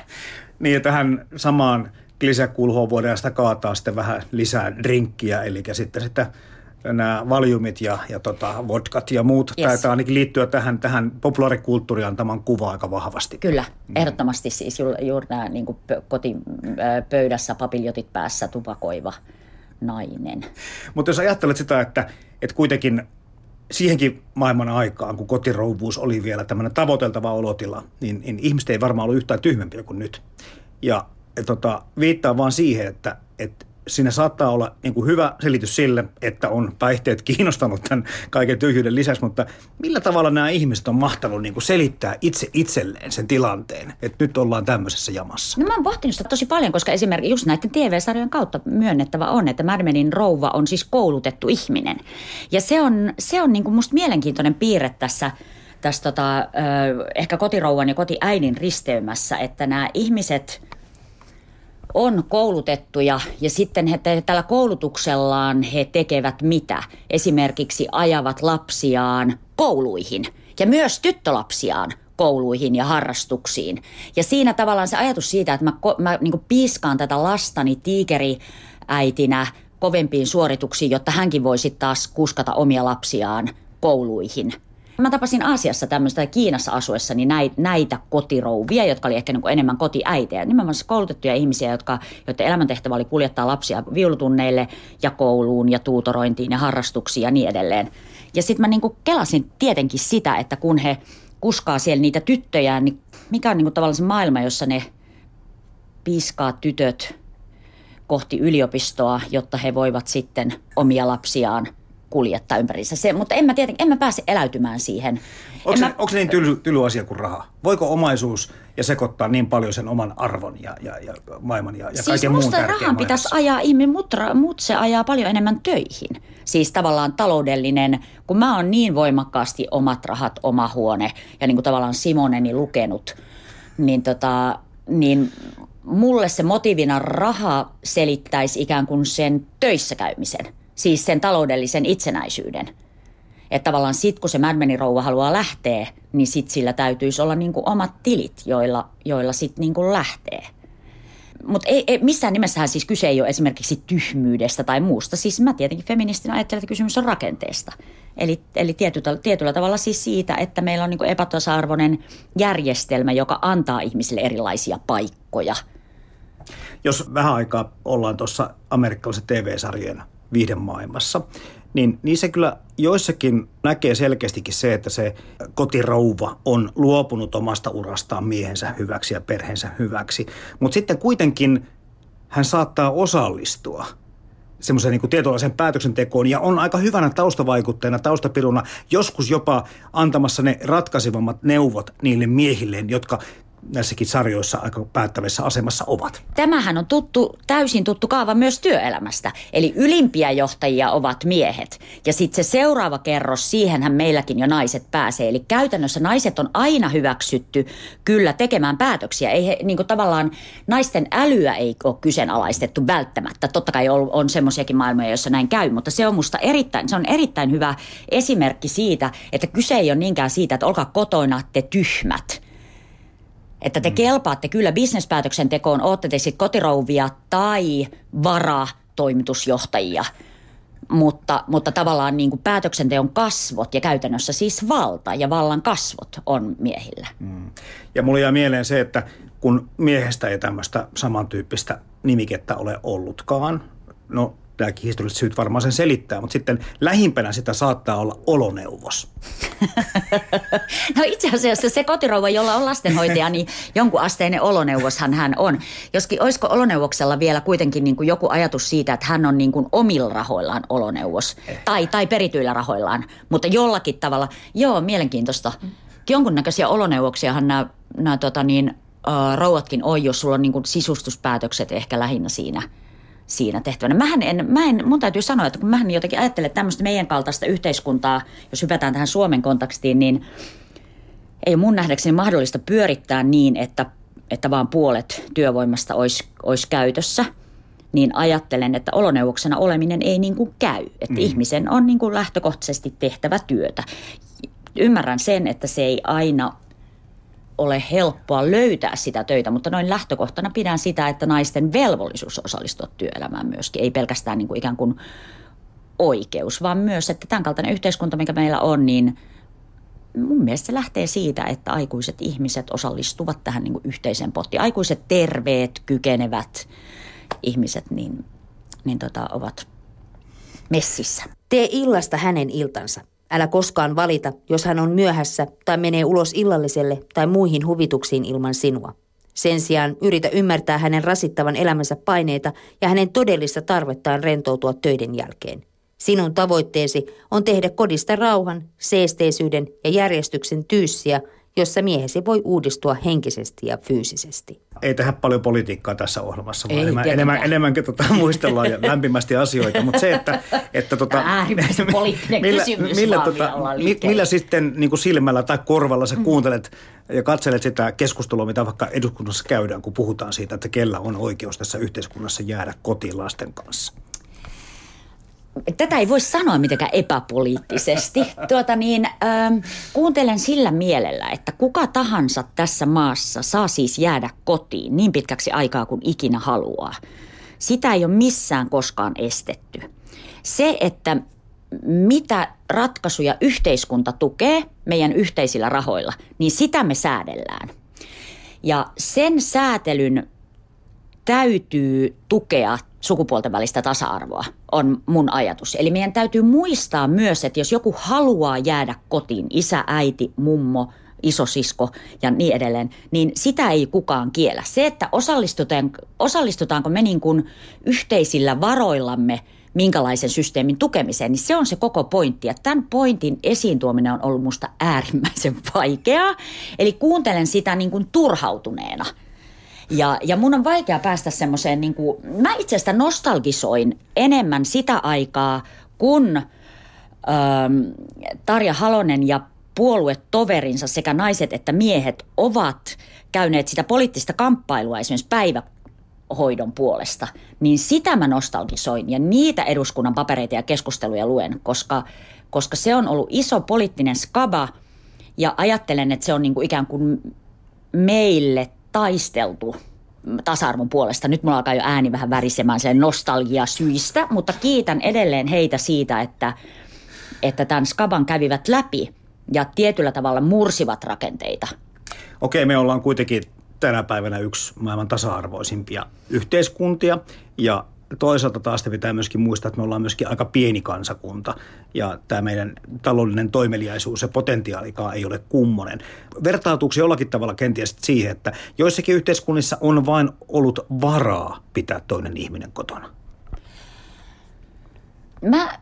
Niin ja tähän samaan lisäkulhoon voidaan sitä kaataa sitten vähän lisää drinkkiä, eli sitten sitä nämä valjumit ja, ja tota, vodkat ja muut. Yes. Taitaa ainakin liittyä tähän, tähän populaarikulttuuriin antaman kuva aika vahvasti. Kyllä, mm. ehdottomasti siis juuri, juuri nämä niin kotipöydässä papiljotit päässä tupakoiva – nainen. Mutta jos ajattelet sitä, että, että kuitenkin siihenkin maailman aikaan, kun kotirouvuus oli vielä tämmöinen tavoiteltava olotila, niin, niin ihmiset ei varmaan ollut yhtään tyhmempiä kuin nyt. Ja et, tota, viittaa vaan siihen, että, että siinä saattaa olla niin kuin hyvä selitys sille, että on päihteet <laughs> kiinnostanut tämän kaiken tyhjyyden lisäksi, mutta millä tavalla nämä ihmiset on mahtanut niin kuin selittää itse itselleen sen tilanteen, että nyt ollaan tämmöisessä jamassa? No mä oon pohtinut sitä tosi paljon, koska esimerkiksi just näiden TV-sarjojen kautta myönnettävä on, että Märmenin rouva on siis koulutettu ihminen. Ja se on, se on niin kuin musta mielenkiintoinen piirre tässä tässä tota, ehkä kotirouvan ja kotiäidin risteymässä, että nämä ihmiset – on koulutettuja ja sitten he, tällä koulutuksellaan he tekevät mitä? Esimerkiksi ajavat lapsiaan kouluihin ja myös tyttölapsiaan kouluihin ja harrastuksiin. Ja siinä tavallaan se ajatus siitä, että mä, mä niin piiskaan tätä lastani tiikeriäitinä kovempiin suorituksiin, jotta hänkin voisi taas kuskata omia lapsiaan kouluihin – Mä tapasin Aasiassa tämmöistä Kiinassa asuessani näitä, näitä kotirouvia, jotka oli ehkä niin enemmän kotiäitejä. Nimenomaan koulutettuja ihmisiä, jotka, joiden elämäntehtävä oli kuljettaa lapsia viulutunneille ja kouluun ja tuutorointiin ja harrastuksiin ja niin edelleen. Ja sitten mä niin kuin kelasin tietenkin sitä, että kun he kuskaa siellä niitä tyttöjä, niin mikä on niin kuin tavallaan se maailma, jossa ne piiskaa tytöt kohti yliopistoa, jotta he voivat sitten omia lapsiaan – kuljettaa ympärissä. Se, mutta en mä, tietenkin, en mä pääse eläytymään siihen. Onko, se, mä... onko se niin tyly, tyly asia kuin raha? Voiko omaisuus ja sekoittaa niin paljon sen oman arvon ja, ja, ja maailman ja, ja siis kaiken muun tärkeän rahan pitäisi ajaa ihminen, mutta mut se ajaa paljon enemmän töihin. Siis tavallaan taloudellinen, kun mä oon niin voimakkaasti omat rahat, oma huone ja niin kuin tavallaan Simoneni lukenut, niin, tota, niin mulle se motiivina raha selittäisi ikään kuin sen töissä käymisen – siis sen taloudellisen itsenäisyyden. Että tavallaan sit, kun se Mad rouva haluaa lähteä, niin sit sillä täytyisi olla niin kuin omat tilit, joilla, joilla sit niin kuin lähtee. mutta ei, ei, missään nimessähän siis kyse ei ole esimerkiksi tyhmyydestä tai muusta. Siis mä tietenkin feministinä ajattelen, että kysymys on rakenteesta. Eli, eli tietyllä, tietyllä tavalla siis siitä, että meillä on niin epätasa-arvoinen järjestelmä, joka antaa ihmisille erilaisia paikkoja. Jos vähän aikaa ollaan tuossa amerikkalaisen TV-sarjojen viiden maailmassa, niin niissä kyllä joissakin näkee selkeästikin se, että se kotirouva on luopunut omasta urastaan miehensä hyväksi ja perheensä hyväksi. Mutta sitten kuitenkin hän saattaa osallistua semmoisen niin tietynlaisen päätöksentekoon ja on aika hyvänä taustavaikutteena, taustapiruna, joskus jopa antamassa ne ratkaisevammat neuvot niille miehilleen, jotka näissäkin sarjoissa aika päättävässä asemassa ovat. Tämähän on tuttu, täysin tuttu kaava myös työelämästä. Eli ylimpiä johtajia ovat miehet. Ja sitten se seuraava kerros, siihenhän meilläkin jo naiset pääsee. Eli käytännössä naiset on aina hyväksytty kyllä tekemään päätöksiä. Ei he, niin tavallaan naisten älyä ei ole kyseenalaistettu välttämättä. Totta kai on, on semmoisiakin maailmoja, joissa näin käy, mutta se on musta erittäin, se on erittäin hyvä esimerkki siitä, että kyse ei ole niinkään siitä, että olkaa kotona te tyhmät – että te mm. kelpaatte kyllä bisnespäätöksentekoon, ootte te sitten kotirouvia tai varatoimitusjohtajia. Mutta, mutta tavallaan niin kuin päätöksenteon kasvot ja käytännössä siis valta ja vallan kasvot on miehillä. Mm. Ja mulla jää mieleen se, että kun miehestä ei tämmöistä samantyyppistä nimikettä ole ollutkaan, no tämäkin historialliset syyt varmaan sen selittää, mutta sitten lähimpänä sitä saattaa olla oloneuvos. <laughs> No itse asiassa se kotirouva, jolla on lastenhoitaja, niin jonkun asteinen oloneuvoshan hän on. Joskin olisiko oloneuvoksella vielä kuitenkin niin kuin joku ajatus siitä, että hän on niin kuin omilla rahoillaan oloneuvos eh. tai, tai perityillä rahoillaan, mutta jollakin tavalla, joo, mielenkiintoista. Jonkunnäköisiä oloneuvoksiahan nämä, nämä tota niin, uh, rouvatkin on, jos sulla on niin kuin sisustuspäätökset ehkä lähinnä siinä – siinä tehtävänä. Mähän en, mä en, mun täytyy sanoa, että kun mähän jotenkin ajattelen tämmöistä meidän kaltaista yhteiskuntaa, jos hypätään tähän Suomen kontekstiin, niin ei mun nähdäkseni mahdollista pyörittää niin, että, että vaan puolet työvoimasta olisi, olisi käytössä – niin ajattelen, että oloneuvoksena oleminen ei niin kuin käy. Että mm. ihmisen on niin kuin lähtökohtaisesti tehtävä työtä. Ymmärrän sen, että se ei aina ole helppoa löytää sitä töitä, mutta noin lähtökohtana pidän sitä, että naisten velvollisuus osallistua työelämään myöskin, ei pelkästään niin kuin ikään kuin oikeus, vaan myös, että tämän kaltainen yhteiskunta, mikä meillä on, niin mun mielestä se lähtee siitä, että aikuiset ihmiset osallistuvat tähän niin kuin yhteiseen pottiin. Aikuiset terveet, kykenevät ihmiset niin, niin tota, ovat messissä. Tee illasta hänen iltansa. Älä koskaan valita, jos hän on myöhässä tai menee ulos illalliselle tai muihin huvituksiin ilman sinua. Sen sijaan yritä ymmärtää hänen rasittavan elämänsä paineita ja hänen todellista tarvettaan rentoutua töiden jälkeen. Sinun tavoitteesi on tehdä kodista rauhan, seesteisyyden ja järjestyksen tyyssiä – jossa miehesi voi uudistua henkisesti ja fyysisesti. Ei tehdä paljon politiikkaa tässä ohjelmassa, vaan Ei, enemmän, enemmän, enemmänkin tota, muistellaan ja lämpimästi asioita. Mutta se, että... että tota, <laughs> poliittinen millä, kysymys millä, tota, millä sitten niin kuin silmällä tai korvalla sä kuuntelet ja katselet sitä keskustelua, mitä vaikka eduskunnassa käydään, kun puhutaan siitä, että kellä on oikeus tässä yhteiskunnassa jäädä kotiin lasten kanssa? Tätä ei voi sanoa mitenkään epäpoliittisesti. Tuota niin, ähm, kuuntelen sillä mielellä, että kuka tahansa tässä maassa saa siis jäädä kotiin niin pitkäksi aikaa kuin ikinä haluaa. Sitä ei ole missään koskaan estetty. Se, että mitä ratkaisuja yhteiskunta tukee meidän yhteisillä rahoilla, niin sitä me säädellään. Ja sen säätelyn täytyy tukea sukupuolten välistä tasa-arvoa, on mun ajatus. Eli meidän täytyy muistaa myös, että jos joku haluaa jäädä kotiin, isä, äiti, mummo, isosisko ja niin edelleen, niin sitä ei kukaan kiellä. Se, että osallistutaan, osallistutaanko me niin kuin yhteisillä varoillamme minkälaisen systeemin tukemiseen, niin se on se koko pointti. Ja tämän pointin esiin tuominen on ollut musta äärimmäisen vaikeaa. Eli kuuntelen sitä niin kuin turhautuneena – ja, ja mun on vaikea päästä semmoiseen, niin kuin, mä itse asiassa nostalgisoin enemmän sitä aikaa, kun ähm, Tarja Halonen ja puoluetoverinsa sekä naiset että miehet ovat käyneet sitä poliittista kamppailua esimerkiksi päivähoidon puolesta, niin sitä mä nostalgisoin ja niitä eduskunnan papereita ja keskusteluja luen, koska, koska se on ollut iso poliittinen skaba ja ajattelen, että se on niin kuin ikään kuin meille taisteltu tasa-arvon puolesta. Nyt mulla alkaa jo ääni vähän värisemään sen nostalgia syistä, mutta kiitän edelleen heitä siitä, että, että tämän skaban kävivät läpi ja tietyllä tavalla mursivat rakenteita. Okei, me ollaan kuitenkin tänä päivänä yksi maailman tasa-arvoisimpia yhteiskuntia ja toisaalta taas pitää myöskin muistaa, että me ollaan myöskin aika pieni kansakunta ja tämä meidän taloudellinen toimeliaisuus ja potentiaalikaan ei ole kummonen. Vertautuuko jollakin tavalla kenties siihen, että joissakin yhteiskunnissa on vain ollut varaa pitää toinen ihminen kotona? Mä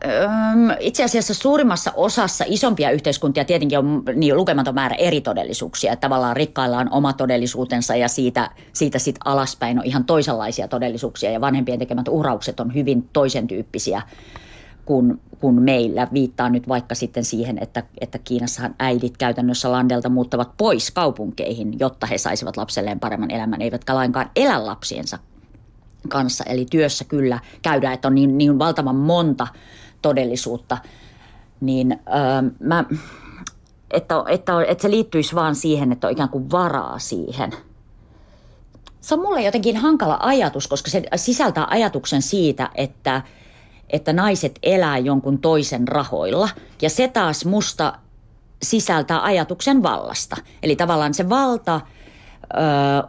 itse asiassa suurimmassa osassa isompia yhteiskuntia tietenkin on niin lukematon määrä eri todellisuuksia. Että tavallaan rikkailla on oma todellisuutensa ja siitä, siitä sit alaspäin on ihan toisenlaisia todellisuuksia. Ja vanhempien tekemät uhraukset on hyvin toisen tyyppisiä kuin, kuin meillä. Viittaan nyt vaikka sitten siihen, että, että Kiinassahan äidit käytännössä landelta muuttavat pois kaupunkeihin, jotta he saisivat lapselleen paremman elämän, eivätkä lainkaan elä lapsiensa kanssa. Eli työssä kyllä käydään, että on niin, niin valtavan monta todellisuutta. Niin öö, mä, että, että, että se liittyisi vaan siihen, että on ikään kuin varaa siihen. Se on mulle jotenkin hankala ajatus, koska se sisältää ajatuksen siitä, että, että naiset elää jonkun toisen rahoilla. Ja se taas musta sisältää ajatuksen vallasta. Eli tavallaan se valta ö,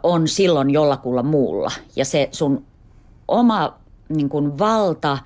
on silloin jollakulla muulla. Ja se sun oma niin kuin valta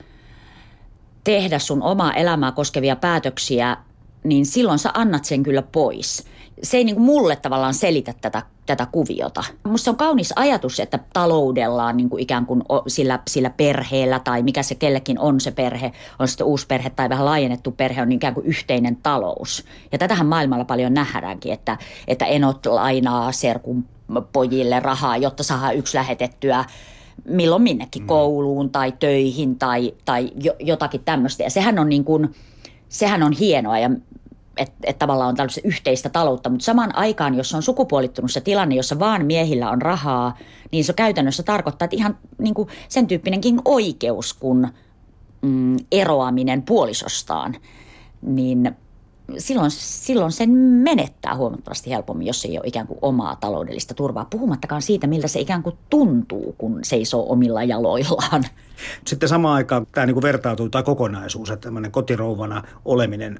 tehdä sun omaa elämää koskevia päätöksiä, niin silloin sä annat sen kyllä pois. Se ei niin kuin mulle tavallaan selitä tätä, tätä kuviota. Musta on kaunis ajatus, että taloudellaan niin kuin ikään kuin sillä, sillä perheellä tai mikä se kellekin on se perhe, on sitten uusi perhe tai vähän laajennettu perhe, on ikään kuin yhteinen talous. Ja tätähän maailmalla paljon nähdäänkin, että, että enot lainaa serkun pojille rahaa, jotta saa yksi lähetettyä milloin minnekin mm. kouluun tai töihin tai, tai jotakin tämmöistä. Ja sehän on, niin kuin, sehän on hienoa ja että et tavallaan on tällaista yhteistä taloutta, mutta samaan aikaan, jos on sukupuolittunut se tilanne, jossa vaan miehillä on rahaa, niin se käytännössä tarkoittaa, että ihan niin kuin sen tyyppinenkin oikeus kuin mm, eroaminen puolisostaan, niin silloin, silloin sen menettää huomattavasti helpommin, jos ei ole ikään kuin omaa taloudellista turvaa. Puhumattakaan siitä, miltä se ikään kuin tuntuu, kun seisoo omilla jaloillaan. Sitten samaan aikaan tämä niin kuin vertautuu tämä kokonaisuus, että tämmöinen kotirouvana oleminen,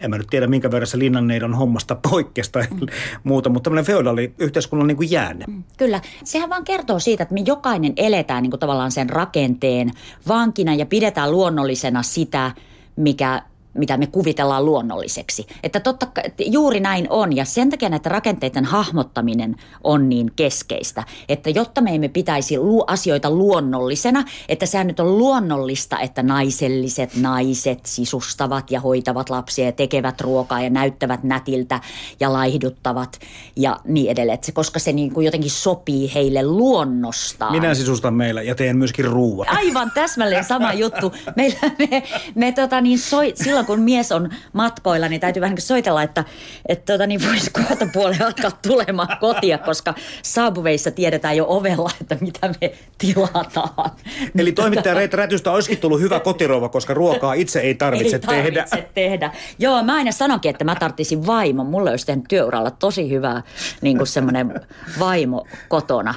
en mä nyt tiedä minkä verran se linnanneidon hommasta poikkesta tai mm. muuta, mutta tämmöinen feodaali yhteiskunnan niin kuin jäänne. Mm, kyllä, sehän vaan kertoo siitä, että me jokainen eletään niin kuin tavallaan sen rakenteen vankina ja pidetään luonnollisena sitä, mikä mitä me kuvitellaan luonnolliseksi. Että totta, juuri näin on ja sen takia näiden rakenteiden hahmottaminen on niin keskeistä, että jotta me emme pitäisi asioita luonnollisena, että sehän nyt on luonnollista, että naiselliset naiset sisustavat ja hoitavat lapsia ja tekevät ruokaa ja näyttävät nätiltä ja laihduttavat ja niin edelleen, se, koska se niin kuin jotenkin sopii heille luonnostaan. Minä sisustan meillä ja teen myöskin ruuan. Aivan täsmälleen sama juttu. Meillä me, me tota niin, soi, silloin silloin kun mies on matkoilla, niin täytyy vähän niin soitella, että, että tota, niin voisi kohta puolella alkaa tulemaan kotia, koska saapuveissa tiedetään jo ovella, että mitä me tilataan. Eli toimittaja Reita Rätystä olisikin tullut hyvä kotirouva, koska ruokaa itse ei tarvitse, ei tarvitse tehdä. tehdä. Joo, mä aina sanonkin, että mä tarttisin vaimon. Mulle olisi tehnyt työuralla tosi hyvä niin kuin semmoinen vaimo kotona.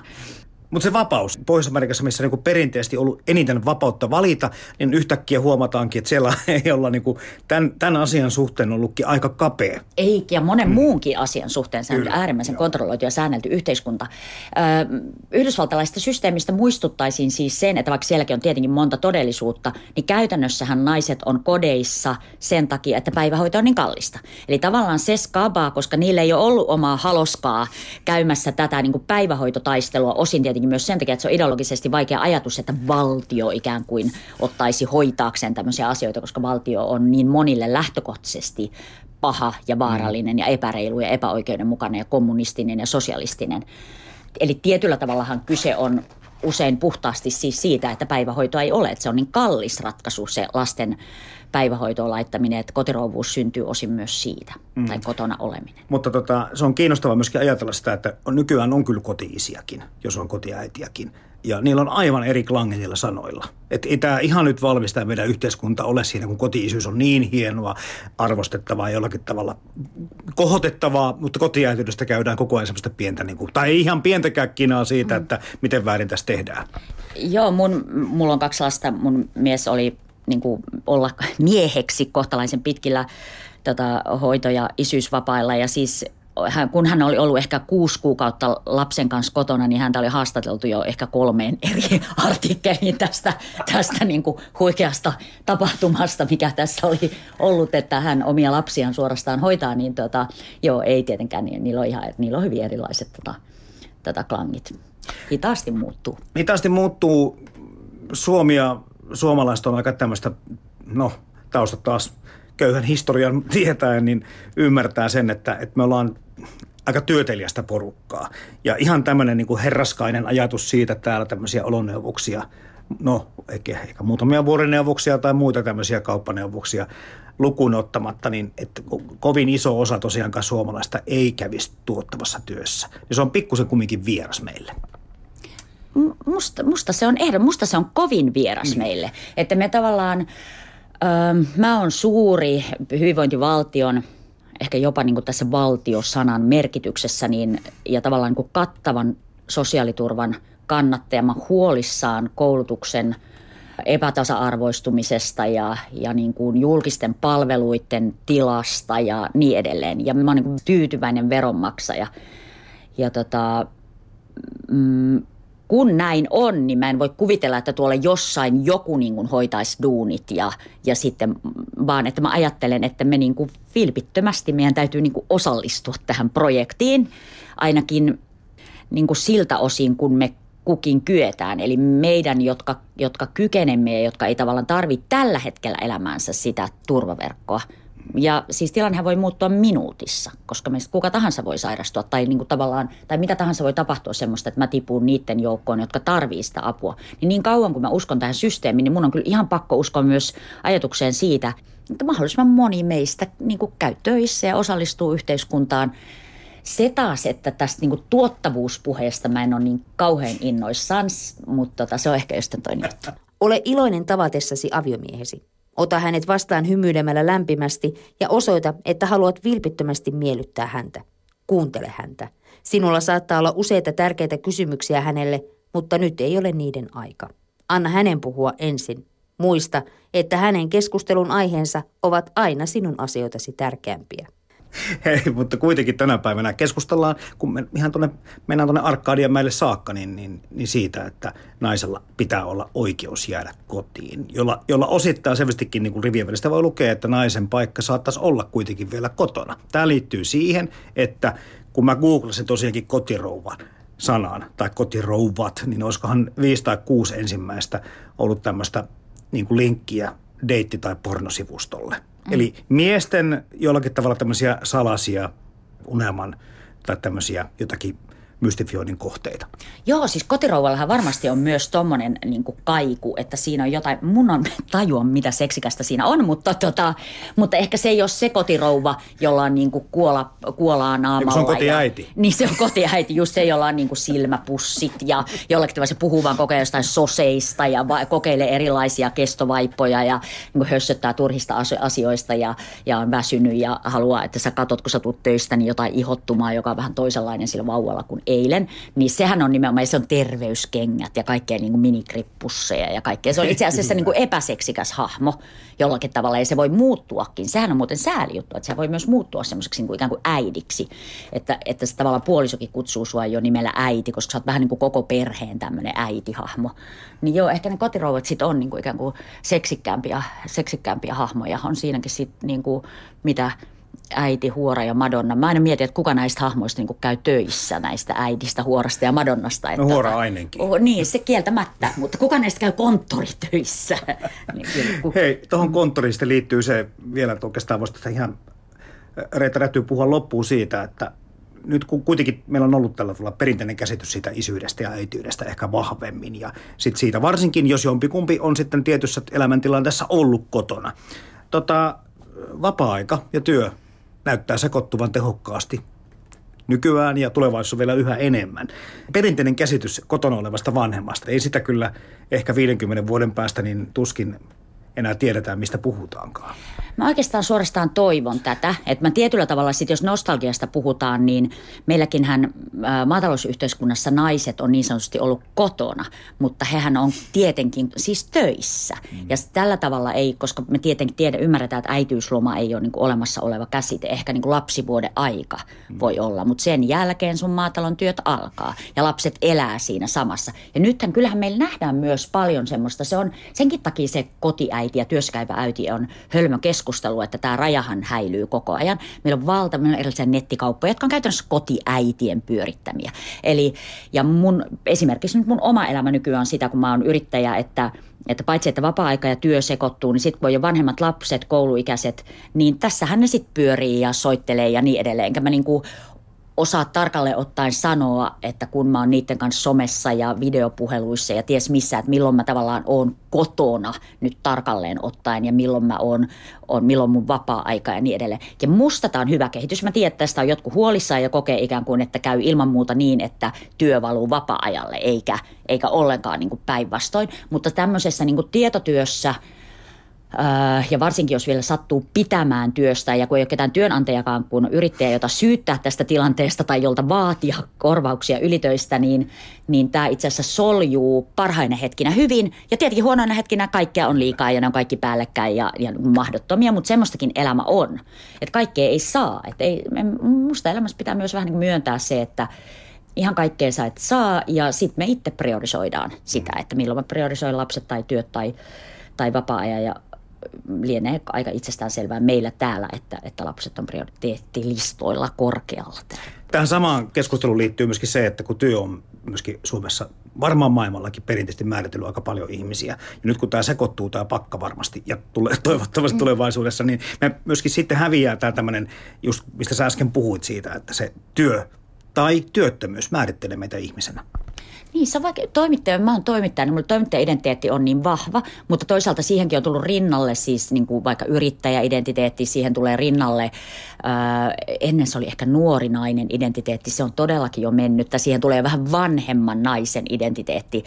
Mutta se vapaus, Pohjois-Amerikassa, missä niinku perinteisesti ollut eniten vapautta valita, niin yhtäkkiä huomataankin, että siellä <laughs> ei olla niinku tämän, tämän asian suhteen ollutkin aika kapea. Ei, ja monen mm. muunkin asian suhteen se on äärimmäisen joo. kontrolloitu ja säännelty yhteiskunta. Ö, yhdysvaltalaisesta systeemistä muistuttaisin siis sen, että vaikka sielläkin on tietenkin monta todellisuutta, niin käytännössähän naiset on kodeissa sen takia, että päivähoito on niin kallista. Eli tavallaan se skabaa, koska niillä ei ole ollut omaa haloskaa käymässä tätä niin kuin päivähoitotaistelua, osin tietenkin tietenkin myös sen takia, että se on ideologisesti vaikea ajatus, että valtio ikään kuin ottaisi hoitaakseen tämmöisiä asioita, koska valtio on niin monille lähtökohtaisesti paha ja vaarallinen ja epäreilu ja epäoikeudenmukainen ja kommunistinen ja sosialistinen. Eli tietyllä tavallahan kyse on usein puhtaasti siis siitä, että päivähoitoa ei ole. Että se on niin kallis ratkaisu se lasten päivähoitoon laittaminen, että kotirouvuus syntyy osin myös siitä, mm. tai kotona oleminen. Mutta tota, se on kiinnostavaa myöskin ajatella sitä, että nykyään on kyllä kotiisiäkin, jos on kotiäitiäkin. ja niillä on aivan eri klangi niillä sanoilla. Että ei tämä ihan nyt valmistaa meidän yhteiskunta ole siinä, kun kotiisyys on niin hienoa, arvostettavaa, jollakin tavalla kohotettavaa, mutta kotiäityydestä käydään koko ajan semmoista pientä, niin kuin, tai ei ihan pientäkään kinaa siitä, että miten väärin tässä tehdään. Joo, mun, mulla on kaksi lasta. Mun mies oli niin kuin, olla <laughs> mieheksi kohtalaisen pitkillä tota, hoito- ja isyysvapailla ja siis hän, kun hän oli ollut ehkä kuusi kuukautta lapsen kanssa kotona, niin häntä oli haastateltu jo ehkä kolmeen <laughs> eri artikkeliin tästä, tästä niin kuin huikeasta tapahtumasta, mikä tässä oli ollut, että hän omia lapsiaan suorastaan hoitaa, niin tota, joo, ei tietenkään, niin, niillä on, ihan, niillä on hyvin erilaiset tota, tota klangit. Hitaasti muuttuu. Hitaasti muuttuu. Suomi ja suomalaiset on aika tämmöistä, no taustat taas köyhän historian <laughs> tietäen, niin ymmärtää sen, että, että me ollaan aika työtelijästä porukkaa. Ja ihan tämmöinen niin herraskainen ajatus siitä, että täällä tämmöisiä oloneuvoksia, no eikä, eikä muutamia vuorineuvoksia tai muita tämmöisiä kauppaneuvoksia lukuun ottamatta, niin että kovin iso osa tosiaankaan suomalaista ei kävisi tuottavassa työssä. Ja se on pikkusen kumminkin vieras meille. Musta, musta, se on ehdon, musta se on kovin vieras mm. meille. Että me tavallaan, ö, mä oon suuri hyvinvointivaltion – ehkä jopa niin kuin tässä valtiosanan merkityksessä niin, ja tavallaan niin kuin kattavan sosiaaliturvan kannattajaman huolissaan koulutuksen epätasa-arvoistumisesta ja, ja niin kuin julkisten palveluiden tilasta ja niin edelleen. Ja mä oon niin kuin tyytyväinen veronmaksaja. Ja tota, mm, kun näin on, niin mä en voi kuvitella, että tuolla jossain joku niin kuin hoitaisi duunit ja, ja sitten vaan, että mä ajattelen, että me niin kuin vilpittömästi meidän täytyy niin kuin osallistua tähän projektiin ainakin niin kuin siltä osin, kun me kukin kyetään. Eli meidän, jotka, jotka kykenemme ja jotka ei tavallaan tarvitse tällä hetkellä elämäänsä sitä turvaverkkoa – ja siis tilannehan voi muuttua minuutissa, koska meistä kuka tahansa voi sairastua tai niin kuin tavallaan, tai mitä tahansa voi tapahtua semmoista, että mä tipun niiden joukkoon, jotka tarvii sitä apua. Niin niin kauan kuin mä uskon tähän systeemiin, niin mun on kyllä ihan pakko uskoa myös ajatukseen siitä, että mahdollisimman moni meistä niin kuin käy töissä ja osallistuu yhteiskuntaan. Se taas, että tästä niin kuin tuottavuuspuheesta mä en ole niin kauhean innoissaan, mutta tota, se on ehkä jostain toinen juttu. Ole iloinen tavatessasi aviomiehesi. Ota hänet vastaan hymyilemällä lämpimästi ja osoita, että haluat vilpittömästi miellyttää häntä. Kuuntele häntä. Sinulla saattaa olla useita tärkeitä kysymyksiä hänelle, mutta nyt ei ole niiden aika. Anna hänen puhua ensin. Muista, että hänen keskustelun aiheensa ovat aina sinun asioitasi tärkeämpiä. <laughs> Hei, mutta kuitenkin tänä päivänä keskustellaan, kun me ihan tuonne, mennään tuonne Arkadian mäelle saakka, niin, niin, niin, siitä, että naisella pitää olla oikeus jäädä kotiin, jolla, jolla osittain selvästikin niin kuin rivien välistä voi lukea, että naisen paikka saattaisi olla kuitenkin vielä kotona. Tämä liittyy siihen, että kun mä googlasin tosiaankin kotirouvan, sanan tai kotirouvat, niin olisikohan viisi tai kuusi ensimmäistä ollut tämmöistä niin kuin linkkiä deitti- tai pornosivustolle – Mm. Eli miesten jollakin tavalla tämmöisiä salasia unelman tai tämmöisiä jotakin mystifioinnin kohteita. Joo, siis kotirouvallahan varmasti on myös tommonen niin kaiku, että siinä on jotain, mun on <laughs> tajua mitä seksikästä siinä on, mutta, tota, mutta ehkä se ei ole se kotirouva, jolla on niin kuin kuola, kuolaa naamalla. se on kotiäiti. Ja, <laughs> niin se on kotiäiti, just se, jolla on niin kuin silmäpussit ja jollakin tavalla se puhuu vaan kokee jostain soseista ja va- kokeilee erilaisia kestovaippoja ja niin kuin hössöttää turhista asioista ja, ja on väsynyt ja haluaa, että sä katot, kun sä tuut töistä, niin jotain ihottumaa, joka on vähän toisenlainen sillä vauvalla kuin eilen, niin sehän on nimenomaan, se on terveyskengät ja kaikkea niin kuin minikrippusseja ja kaikkea. Se on itse asiassa <laughs> niin kuin epäseksikäs hahmo jollakin tavalla ja se voi muuttuakin. Sehän on muuten sääli juttu, että se voi myös muuttua semmoiseksi niin kuin ikään kuin äidiksi. Että, että se tavallaan puolisokin kutsuu sua jo nimellä äiti, koska sä oot vähän niin kuin koko perheen tämmöinen äitihahmo. Niin joo, ehkä ne kotirouvat sitten on niin kuin ikään kuin seksikkäämpiä, seksikkäämpiä hahmoja. On siinäkin sitten niin kuin mitä – äiti, Huora ja Madonna. Mä aina mietin, että kuka näistä hahmoista niin käy töissä näistä äidistä, Huorasta ja Madonnasta. Että, no Huora ainenkin. Oh, niin, se kieltämättä, mutta kuka näistä käy konttoritöissä? <laughs> niin, Hei, tuohon konttorista liittyy se vielä, että oikeastaan voisi ihan Reetta täytyy puhua loppuun siitä, että nyt kun kuitenkin meillä on ollut tällä perinteinen käsitys siitä isyydestä ja äityydestä ehkä vahvemmin ja sit siitä varsinkin, jos jompikumpi on sitten tietyssä elämäntilanteessa ollut kotona. Tota, vapaa-aika ja työ näyttää sekoittuvan tehokkaasti nykyään ja tulevaisuudessa vielä yhä enemmän. Perinteinen käsitys kotona olevasta vanhemmasta, ei sitä kyllä ehkä 50 vuoden päästä niin tuskin enää tiedetään, mistä puhutaankaan. Mä oikeastaan suorastaan toivon tätä, että mä tietyllä tavalla sit, jos nostalgiasta puhutaan, niin meilläkinhän maatalousyhteiskunnassa naiset on niin sanotusti ollut kotona, mutta hehän on tietenkin siis töissä. Mm. Ja tällä tavalla ei, koska me tietenkin tiedä, ymmärretään, että äitiysloma ei ole niin kuin olemassa oleva käsite. Ehkä niin kuin lapsivuoden aika mm. voi olla, mutta sen jälkeen sun maatalon työt alkaa ja lapset elää siinä samassa. Ja nythän kyllähän meillä nähdään myös paljon semmoista, se on senkin takia se kotiäiti ja työssäkäyvä äiti on hölmö keskustelu, että tämä rajahan häilyy koko ajan. Meillä on valtavia erilaisia nettikauppoja, jotka on käytännössä kotiäitien pyörittämiä. Eli, ja mun, esimerkiksi nyt mun oma elämä nykyään on sitä, kun mä oon yrittäjä, että että paitsi että vapaa-aika ja työ sekoittuu, niin sitten voi jo vanhemmat lapset, kouluikäiset, niin tässähän ne sitten pyörii ja soittelee ja niin edelleen. Enkä mä niinku osaa tarkalleen ottaen sanoa, että kun mä oon niiden kanssa somessa ja videopuheluissa ja ties missä, että milloin mä tavallaan oon kotona nyt tarkalleen ottaen ja milloin mä oon, on, milloin mun vapaa-aika ja niin edelleen. Ja musta tää on hyvä kehitys. Mä tiedän, että tästä on jotkut huolissaan ja kokee ikään kuin, että käy ilman muuta niin, että työ valuu vapaa-ajalle eikä, eikä ollenkaan niin päinvastoin. Mutta tämmöisessä niin tietotyössä – ja varsinkin jos vielä sattuu pitämään työstä ja kun ei ole ketään työnantajakaan kuin yrittäjä, jota syyttää tästä tilanteesta tai jolta vaatia korvauksia ylitöistä, niin, niin tämä itse asiassa soljuu parhaina hetkinä hyvin. Ja tietenkin huonoina hetkinä kaikkea on liikaa ja ne on kaikki päällekkäin ja, ja mahdottomia, mutta semmoistakin elämä on. Että kaikkea ei saa. Et ei, musta elämässä pitää myös vähän niin myöntää se, että ihan kaikkea sä et saa ja sitten me itse priorisoidaan sitä, että milloin mä priorisoin lapset tai työt tai, tai vapaa-ajan ja lienee aika itsestään selvää meillä täällä, että, että lapset on prioriteettilistoilla korkealla. Tähän samaan keskusteluun liittyy myöskin se, että kun työ on myöskin Suomessa, varmaan maailmallakin perinteisesti määritellyt aika paljon ihmisiä. Ja nyt kun tämä sekoittuu, tämä pakka varmasti ja tulee, toivottavasti mm. tulevaisuudessa, niin me myöskin sitten häviää tämä tämmöinen, just mistä sä äsken puhuit siitä, että se työ tai työttömyys määrittelee meitä ihmisenä. Niin, se on vaikka toimittaja, mä oon toimittaja, niin mulla toimittaja-identiteetti on niin vahva, mutta toisaalta siihenkin on tullut rinnalle siis niin kuin vaikka yrittäjä-identiteetti, siihen tulee rinnalle, ää, äh, ennen se oli ehkä nuori nainen identiteetti, se on todellakin jo mennyt, tai siihen tulee vähän vanhemman naisen identiteetti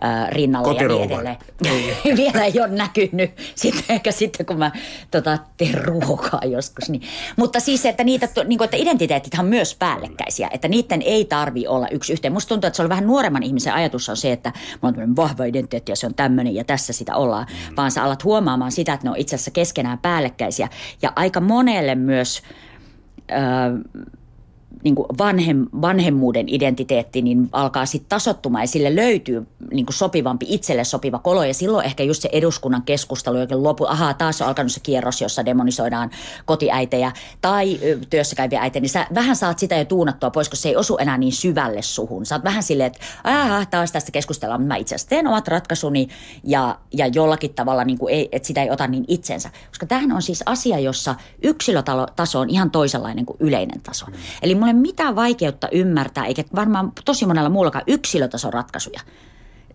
ää, äh, rinnalle Kotirouva. ja niin. <laughs> Vielä ei ole näkynyt, sitten ehkä sitten kun mä tota, teen ruokaa joskus. Niin. Mutta siis, että, niitä, niin kuin, että identiteetit on myös päällekkäisiä, että niiden ei tarvi olla yksi yhteen. Musta tuntuu, että se on vähän nuoremman ihmisen ajatus on se, että mulla on vahva identiteetti ja se on tämmöinen ja tässä sitä ollaan, mm. vaan sä alat huomaamaan sitä, että ne on itse asiassa keskenään päällekkäisiä. Ja aika monelle myös... Öö, niin kuin vanhem, vanhemmuuden identiteetti niin alkaa sitten tasottumaan ja sille löytyy niin kuin sopivampi, itselle sopiva kolo. Ja silloin ehkä just se eduskunnan keskustelu, joka lopu, ahaa, taas on alkanut se kierros, jossa demonisoidaan kotiäitejä tai työssäkäyviä äitejä, niin sä vähän saat sitä jo tuunattua pois, koska se ei osu enää niin syvälle suhun. Sä oot vähän silleen, että aah, taas tästä keskustellaan, mä itse asiassa teen omat ratkaisuni ja, ja jollakin tavalla, niin kuin ei, että sitä ei ota niin itsensä. Koska tämähän on siis asia, jossa yksilötaso on ihan toisenlainen kuin yleinen taso. Eli mulle mitään vaikeutta ymmärtää, eikä varmaan tosi monella muullakaan yksilötason ratkaisuja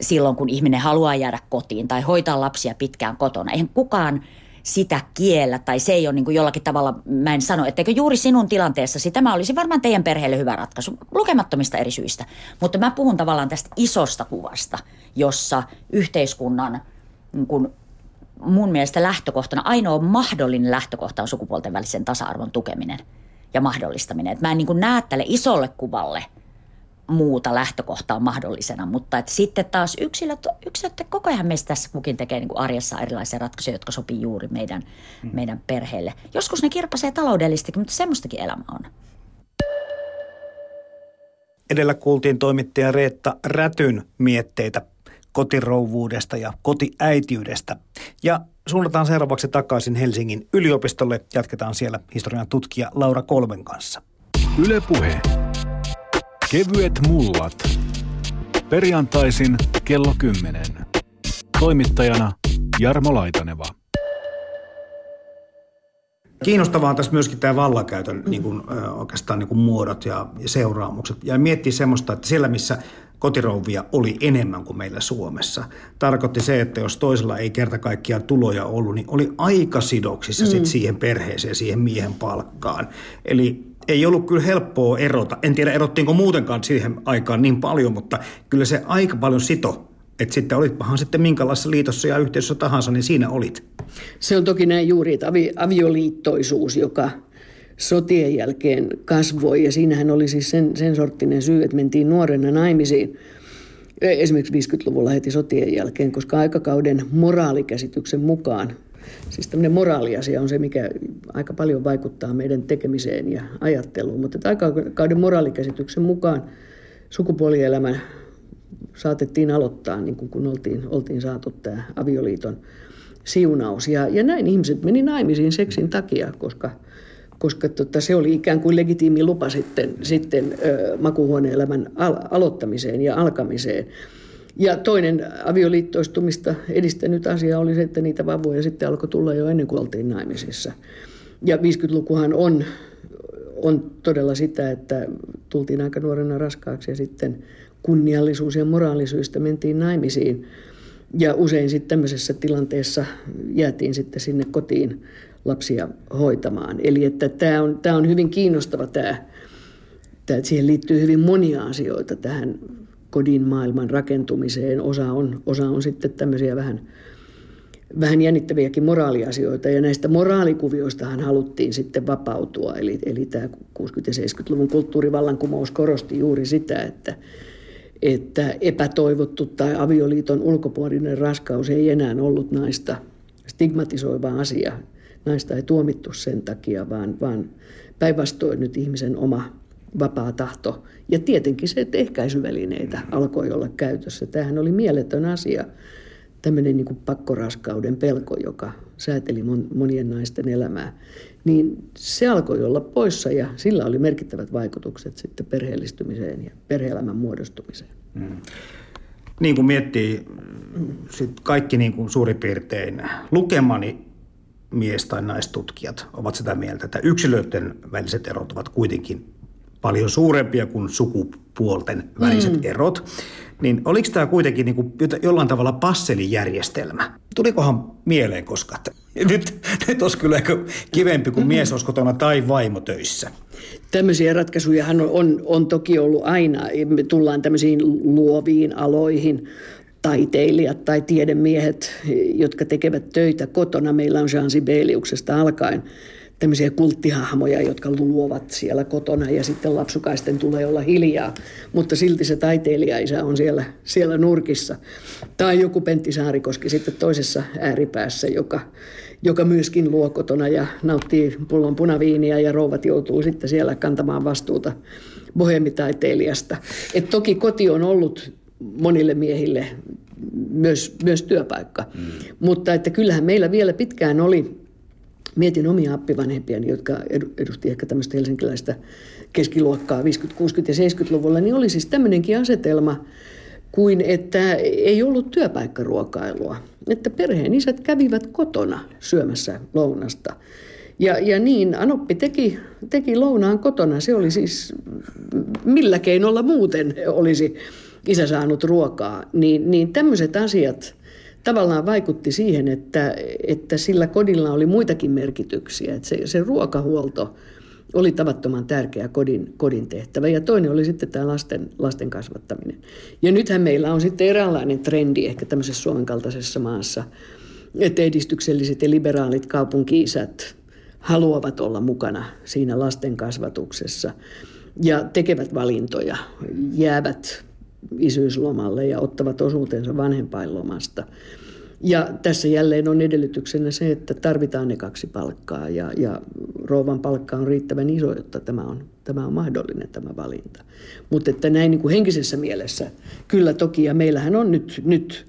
silloin, kun ihminen haluaa jäädä kotiin tai hoitaa lapsia pitkään kotona. Eihän kukaan sitä kiellä tai se ei ole niin kuin jollakin tavalla, mä en sano, etteikö juuri sinun tilanteessasi tämä olisi varmaan teidän perheelle hyvä ratkaisu, lukemattomista eri syistä. Mutta mä puhun tavallaan tästä isosta kuvasta, jossa yhteiskunnan niin kuin mun mielestä lähtökohtana, ainoa mahdollinen lähtökohta on sukupuolten välisen tasa-arvon tukeminen – ja mahdollistaminen. Et mä en niin näe tälle isolle kuvalle muuta lähtökohtaa mahdollisena, mutta et sitten taas yksilöt, yksilöt koko ajan meistä tässä kukin tekee niin kuin arjessa erilaisia ratkaisuja, jotka sopii juuri meidän, hmm. meidän perheelle. Joskus ne kirpasee taloudellistikin, mutta semmoistakin elämä on. Edellä kuultiin toimittaja Reetta Rätyn mietteitä kotirouvuudesta ja kotiäitiydestä. Ja suunnataan seuraavaksi takaisin Helsingin yliopistolle. Jatketaan siellä historian tutkija Laura Kolmen kanssa. Ylepuhe. Kevyet mullat. Perjantaisin kello 10. Toimittajana Jarmo Laitaneva. Kiinnostavaa on tässä myöskin tämä vallakäytön niin kuin, oikeastaan niin kuin muodot ja, ja seuraamukset. Ja miettii semmoista, että siellä missä kotirouvia oli enemmän kuin meillä Suomessa. Tarkoitti se, että jos toisella ei kerta kaikkiaan tuloja ollut, niin oli aika sidoksissa mm. sit siihen perheeseen, siihen miehen palkkaan. Eli ei ollut kyllä helppoa erota. En tiedä erottiinko muutenkaan siihen aikaan niin paljon, mutta kyllä se aika paljon sito. Että sitten olitpahan sitten minkälaisessa liitossa ja yhteisössä tahansa, niin siinä olit. Se on toki näin juuri, että avi, avioliittoisuus, joka sotien jälkeen kasvoi ja siinähän oli siis sen, sen sorttinen syy, että mentiin nuorena naimisiin esimerkiksi 50-luvulla heti sotien jälkeen, koska aikakauden moraalikäsityksen mukaan Siis tämmöinen moraaliasia on se, mikä aika paljon vaikuttaa meidän tekemiseen ja ajatteluun, mutta aikakauden moraalikäsityksen mukaan sukupuolielämä saatettiin aloittaa, niin kun oltiin, oltiin saatu tämä avioliiton siunaus. Ja, ja näin ihmiset meni naimisiin seksin takia, koska, koska tota, se oli ikään kuin legitiimi lupa sitten, sitten ö, makuuhuoneelämän al- aloittamiseen ja alkamiseen. Ja toinen avioliittoistumista edistänyt asia oli se, että niitä vauvoja sitten alkoi tulla jo ennen kuin oltiin naimisissa. Ja 50-lukuhan on, on todella sitä, että tultiin aika nuorena raskaaksi ja sitten kunniallisuus- ja moraalisyistä mentiin naimisiin. Ja usein sitten tämmöisessä tilanteessa jäätiin sitten sinne kotiin lapsia hoitamaan. Eli että tämä on, tämä on hyvin kiinnostava tämä, tämä, että siihen liittyy hyvin monia asioita tähän kodin maailman rakentumiseen. Osa on, osa on sitten tämmöisiä vähän, vähän jännittäviäkin moraaliasioita. Ja näistä moraalikuvioistahan haluttiin sitten vapautua. Eli, eli tämä 60- ja 70-luvun kulttuurivallankumous korosti juuri sitä, että, että epätoivottu tai avioliiton ulkopuolinen raskaus ei enää ollut naista stigmatisoiva asia. Naista ei tuomittu sen takia, vaan, vaan päinvastoin nyt ihmisen oma vapaa tahto. Ja tietenkin se, että ehkäisyvälineitä alkoi olla käytössä. Tämähän oli mieletön asia, tämmöinen niin pakkoraskauden pelko, joka sääteli monien naisten elämää. Niin se alkoi olla poissa ja sillä oli merkittävät vaikutukset sitten perheellistymiseen ja perheelämän muodostumiseen. Hmm. Niin kuin miettii sit kaikki niin kuin suurin piirtein lukemani mies- tai naistutkijat ovat sitä mieltä, että yksilöiden väliset erot ovat kuitenkin paljon suurempia kuin sukupuolten väliset mm. erot. Niin oliko tämä kuitenkin niin kuin jollain tavalla passelijärjestelmä? Tulikohan mieleen koska <laughs> nyt, nyt olisi kyllä kivempi kuin mies olisi kotona tai vaimo töissä. Tämmöisiä ratkaisujahan on, on, on toki ollut aina. Me tullaan tämmöisiin luoviin aloihin, taiteilijat tai tiedemiehet, jotka tekevät töitä kotona. Meillä on Jean Sibeliuksesta alkaen tämmöisiä kulttihahmoja, jotka luovat siellä kotona ja sitten lapsukaisten tulee olla hiljaa, mutta silti se taiteilija on siellä, siellä nurkissa. Tai joku Pentti Saarikoski sitten toisessa ääripäässä, joka, joka myöskin luo kotona ja nauttii pullon punaviiniä ja rouvat joutuu sitten siellä kantamaan vastuuta bohemitaiteilijasta. Et toki koti on ollut monille miehille myös, myös työpaikka, mm. mutta että kyllähän meillä vielä pitkään oli Mietin omia appivanhempiani, jotka edusti ehkä tämmöistä helsinkiläistä keskiluokkaa 50-, 60- ja 70-luvulla, niin oli siis tämmöinenkin asetelma kuin että ei ollut työpaikkaruokailua. Että perheen isät kävivät kotona syömässä lounasta. Ja, ja niin Anoppi teki, teki lounaan kotona. Se oli siis, millä keinolla muuten olisi isä saanut ruokaa. Niin, niin tämmöiset asiat – tavallaan vaikutti siihen, että, että sillä kodilla oli muitakin merkityksiä. Että se, se ruokahuolto oli tavattoman tärkeä kodin, kodin tehtävä. Ja toinen oli sitten tämä lasten, lasten kasvattaminen. Ja nythän meillä on sitten eräänlainen trendi ehkä tämmöisessä Suomen kaltaisessa maassa, että edistykselliset ja liberaalit kaupunkiisät haluavat olla mukana siinä lasten kasvatuksessa ja tekevät valintoja, jäävät isyyslomalle ja ottavat osuutensa vanhempainlomasta. Ja tässä jälleen on edellytyksenä se, että tarvitaan ne kaksi palkkaa ja, ja rouvan palkka on riittävän iso, jotta tämä on, tämä on mahdollinen tämä valinta. Mutta että näin niin kuin henkisessä mielessä, kyllä toki, ja meillähän on nyt, nyt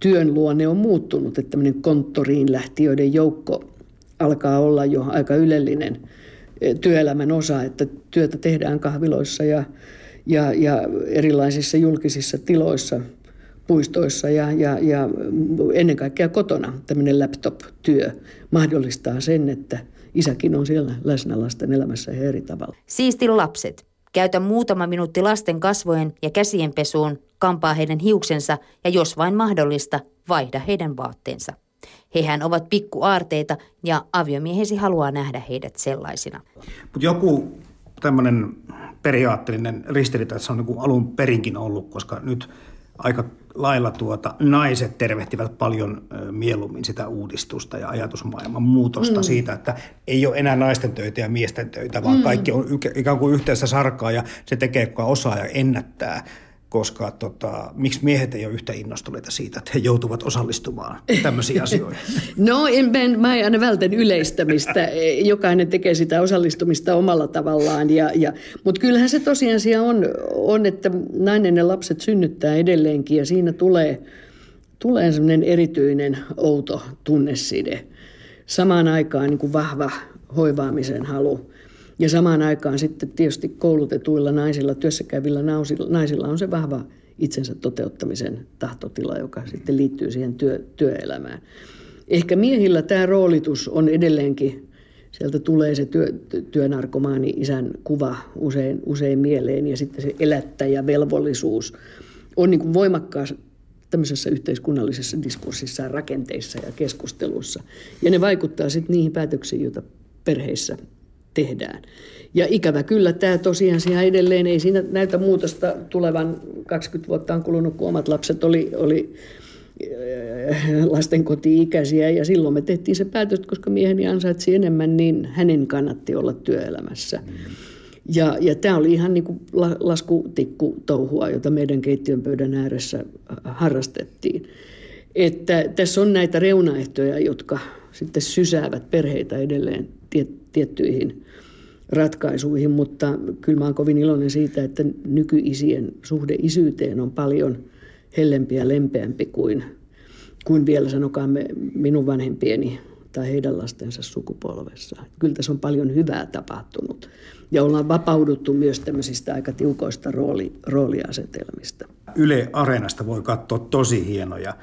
työn luonne on muuttunut, että tämmöinen konttoriin lähtiöiden joukko alkaa olla jo aika ylellinen eh, työelämän osa, että työtä tehdään kahviloissa ja ja, ja erilaisissa julkisissa tiloissa, puistoissa ja, ja, ja ennen kaikkea kotona tämmöinen laptop-työ mahdollistaa sen, että isäkin on siellä läsnä lasten elämässä eri tavalla. Siisti lapset. Käytä muutama minuutti lasten kasvojen ja käsien pesuun, kampaa heidän hiuksensa ja jos vain mahdollista, vaihda heidän vaatteensa. Hehän ovat pikkuaarteita ja aviomiehesi haluaa nähdä heidät sellaisina. Mutta joku tämmöinen periaatteellinen ristiriita, että se on niin kuin alun perinkin ollut, koska nyt aika lailla tuota, naiset tervehtivät paljon mieluummin sitä uudistusta ja ajatusmaailman muutosta mm. siitä, että ei ole enää naisten töitä ja miesten töitä, vaan mm. kaikki on ikään kuin yhteistä sarkaa ja se tekee, kuka osaa ja ennättää koska tota, miksi miehet ei ole yhtä innostuneita siitä, että he joutuvat osallistumaan tämmöisiin <laughs> asioihin? No, en, en, mä aina vältän yleistämistä. <laughs> Jokainen tekee sitä osallistumista omalla tavallaan. Ja, ja, Mutta kyllähän se tosiasia on, on, että nainen ja lapset synnyttää edelleenkin ja siinä tulee, tulee semmoinen erityinen outo tunneside. Samaan aikaan niin kuin vahva hoivaamisen halu ja samaan aikaan sitten tietysti koulutetuilla naisilla, työssäkäyvillä naisilla on se vahva itsensä toteuttamisen tahtotila, joka sitten liittyy siihen työ, työelämään. Ehkä miehillä tämä roolitus on edelleenkin, sieltä tulee se työ, työnarkomaani isän kuva usein, usein mieleen ja sitten se elättäjä velvollisuus on niin kuin voimakkaassa tämmöisessä yhteiskunnallisessa diskurssissa, rakenteissa ja keskustelussa. Ja ne vaikuttaa sitten niihin päätöksiin, joita perheissä tehdään. Ja ikävä kyllä tämä tosiasia edelleen ei siinä näytä muutosta tulevan 20 vuotta on kulunut, kun omat lapset oli, oli äh, lastenkoti-ikäisiä ja silloin me tehtiin se päätös, koska mieheni ansaitsi enemmän, niin hänen kannatti olla työelämässä. Ja, ja tämä oli ihan niin kuin laskutikku touhua, jota meidän keittiön pöydän ääressä harrastettiin. Että tässä on näitä reunaehtoja, jotka sitten sysäävät perheitä edelleen tiettyihin ratkaisuihin, mutta kyllä mä olen kovin iloinen siitä, että nykyisien suhde isyyteen on paljon hellempi ja lempeämpi kuin, kuin vielä sanokaamme minun vanhempieni tai heidän lastensa sukupolvessa. Kyllä tässä on paljon hyvää tapahtunut ja ollaan vapauduttu myös tämmöisistä aika tiukoista rooli, rooliasetelmista. Yle Areenasta voi katsoa tosi hienoja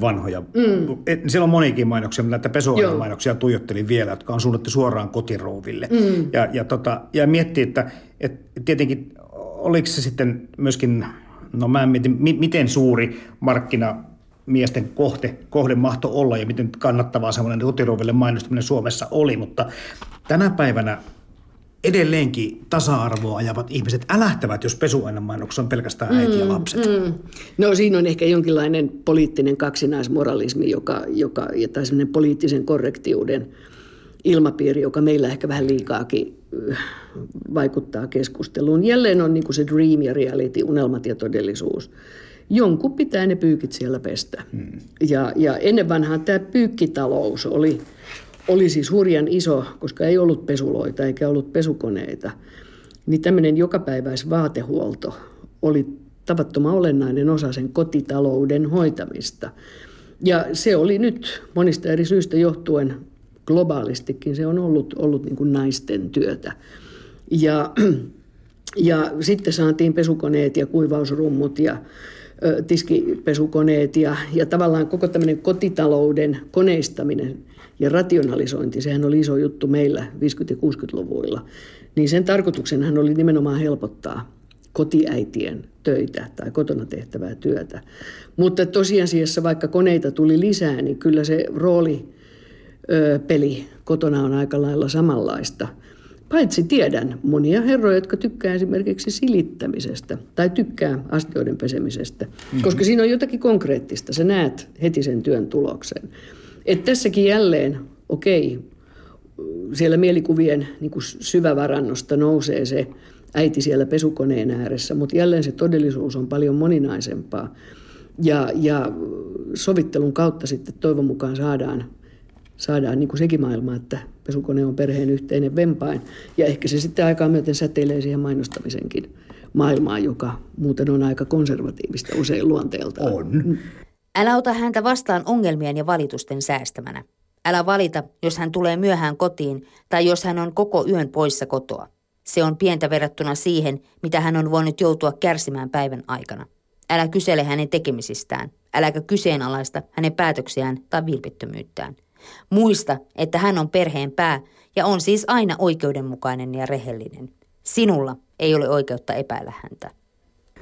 vanhoja. Mm. Siellä on monikin mainoksia, mutta näitä pesuainemainoksia tuijottelin vielä, jotka on suunnattu suoraan kotirouville. Mm. Ja, ja, tota, ja miettii, että, että tietenkin oliko se sitten myöskin, no mä en mietin, miten suuri markkina miesten kohde, kohde mahto olla ja miten kannattavaa semmoinen kotirouville mainostaminen Suomessa oli, mutta tänä päivänä edelleenkin tasa-arvoa ajavat ihmiset älähtävät, jos pesuainemainoksessa on pelkästään äiti ja mm, lapset. Mm, mm. No siinä on ehkä jonkinlainen poliittinen kaksinaismoralismi, joka, joka, tai semmoinen poliittisen korrektiuden ilmapiiri, joka meillä ehkä vähän liikaakin äh, vaikuttaa keskusteluun. Jälleen on niin kuin se dream ja reality, unelmat ja todellisuus. Jonkun pitää ne pyykit siellä pestä. Hmm. Ja, ja ennen vanhaa tämä pyykkitalous oli – oli siis hurjan iso, koska ei ollut pesuloita eikä ollut pesukoneita, niin tämmöinen jokapäiväisvaatehuolto oli tavattoman olennainen osa sen kotitalouden hoitamista. Ja se oli nyt monista eri syistä johtuen globaalistikin, se on ollut, ollut niin kuin naisten työtä. Ja, ja sitten saatiin pesukoneet ja kuivausrummut ja tiskipesukoneet ja, ja tavallaan koko tämmöinen kotitalouden koneistaminen – ja rationalisointi, sehän oli iso juttu meillä 50- ja 60-luvuilla. Niin sen tarkoituksenhan oli nimenomaan helpottaa kotiäitien töitä tai kotona tehtävää työtä. Mutta tosiasiassa vaikka koneita tuli lisää, niin kyllä se rooli peli kotona on aika lailla samanlaista. Paitsi tiedän monia herroja, jotka tykkää esimerkiksi silittämisestä tai tykkää astioiden pesemisestä, mm-hmm. koska siinä on jotakin konkreettista. Sä näet heti sen työn tuloksen. Että tässäkin jälleen, okei, siellä mielikuvien niin kuin syvävarannosta nousee se äiti siellä pesukoneen ääressä, mutta jälleen se todellisuus on paljon moninaisempaa. Ja, ja sovittelun kautta sitten toivon mukaan saadaan, saadaan niin kuin sekin maailma, että pesukone on perheen yhteinen vempain. Ja ehkä se sitten aikaa myöten säteilee siihen mainostamisenkin maailmaan, joka muuten on aika konservatiivista usein luonteeltaan. On. Älä ota häntä vastaan ongelmien ja valitusten säästämänä. Älä valita, jos hän tulee myöhään kotiin tai jos hän on koko yön poissa kotoa. Se on pientä verrattuna siihen, mitä hän on voinut joutua kärsimään päivän aikana. Älä kysele hänen tekemisistään. Äläkä kyseenalaista hänen päätöksiään tai vilpittömyyttään. Muista, että hän on perheen pää ja on siis aina oikeudenmukainen ja rehellinen. Sinulla ei ole oikeutta epäillä häntä.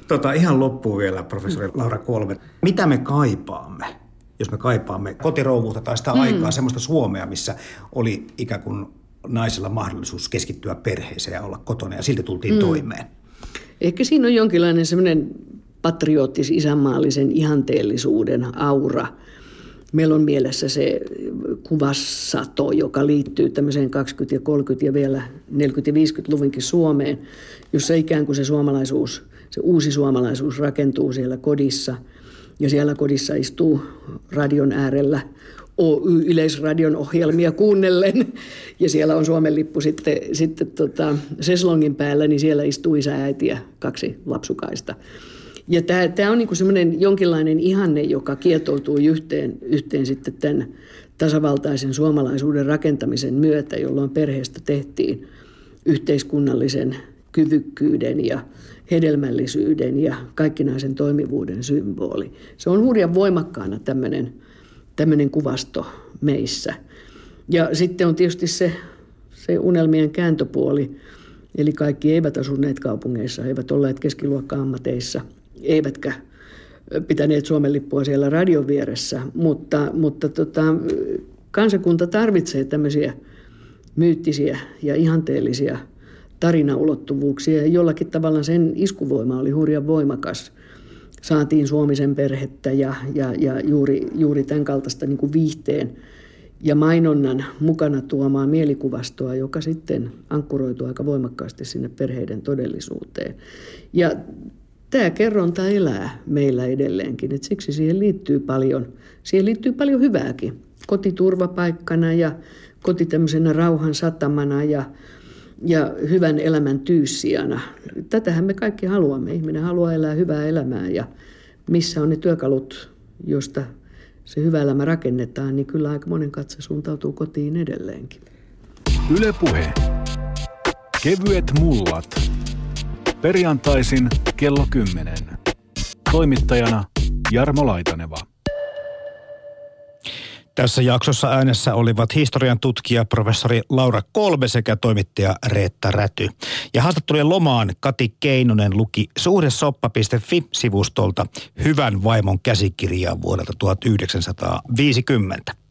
Tota, ihan loppuun vielä, professori Laura Kolme. Mitä me kaipaamme, jos me kaipaamme kotirouvuutta tai sitä mm. aikaa, semmoista Suomea, missä oli ikään kuin naisella mahdollisuus keskittyä perheeseen ja olla kotona ja silti tultiin mm. toimeen. Ehkä siinä on jonkinlainen semmoinen patriottis isänmaallisen ihanteellisuuden aura. Meillä on mielessä se kuvassato, joka liittyy tämmöiseen 20- ja 30- ja vielä 40- ja 50-luvunkin Suomeen, jossa ikään kuin se suomalaisuus, se uusi suomalaisuus rakentuu siellä kodissa. Ja siellä kodissa istuu radion äärellä Oy-yleisradion ohjelmia kuunnellen. Ja siellä on Suomen lippu sitten, sitten tota, Seslongin päällä, niin siellä istuu isä, äiti ja kaksi lapsukaista. Ja tämä, tämä on niin semmoinen jonkinlainen ihanne, joka kietoutuu yhteen, yhteen sitten tämän tasavaltaisen suomalaisuuden rakentamisen myötä, jolloin perheestä tehtiin yhteiskunnallisen kyvykkyyden ja hedelmällisyyden ja kaikkinaisen toimivuuden symboli. Se on hurjan voimakkaana tämmöinen, tämmöinen kuvasto meissä. Ja sitten on tietysti se, se unelmien kääntöpuoli, eli kaikki eivät asuneet kaupungeissa, eivät olleet keskiluokka-ammateissa – eivätkä pitäneet Suomen lippua siellä radion vieressä, mutta, mutta tota, kansakunta tarvitsee tämmöisiä myyttisiä ja ihanteellisia tarinaulottuvuuksia jollakin tavalla sen iskuvoima oli hurjan voimakas. Saatiin Suomisen perhettä ja, ja, ja juuri, juuri tämän kaltaista niin kuin viihteen ja mainonnan mukana tuomaa mielikuvastoa, joka sitten ankkuroituu aika voimakkaasti sinne perheiden todellisuuteen. Ja tämä kerronta elää meillä edelleenkin, että siksi siihen liittyy paljon, siihen liittyy paljon hyvääkin. Kotiturvapaikkana ja koti tämmöisenä rauhan satamana ja, ja hyvän elämän tyyssijana. Tätähän me kaikki haluamme. Ihminen haluaa elää hyvää elämää ja missä on ne työkalut, josta se hyvä elämä rakennetaan, niin kyllä aika monen katse suuntautuu kotiin edelleenkin. Ylepuhe. Kevyet mullat. Perjantaisin kello 10. Toimittajana Jarmo Laitaneva. Tässä jaksossa äänessä olivat historian tutkija professori Laura Kolbe sekä toimittaja Reetta Räty. Ja haastattelujen lomaan Kati Keinonen luki suhdesoppa.fi-sivustolta Hyvän vaimon käsikirjaa vuodelta 1950.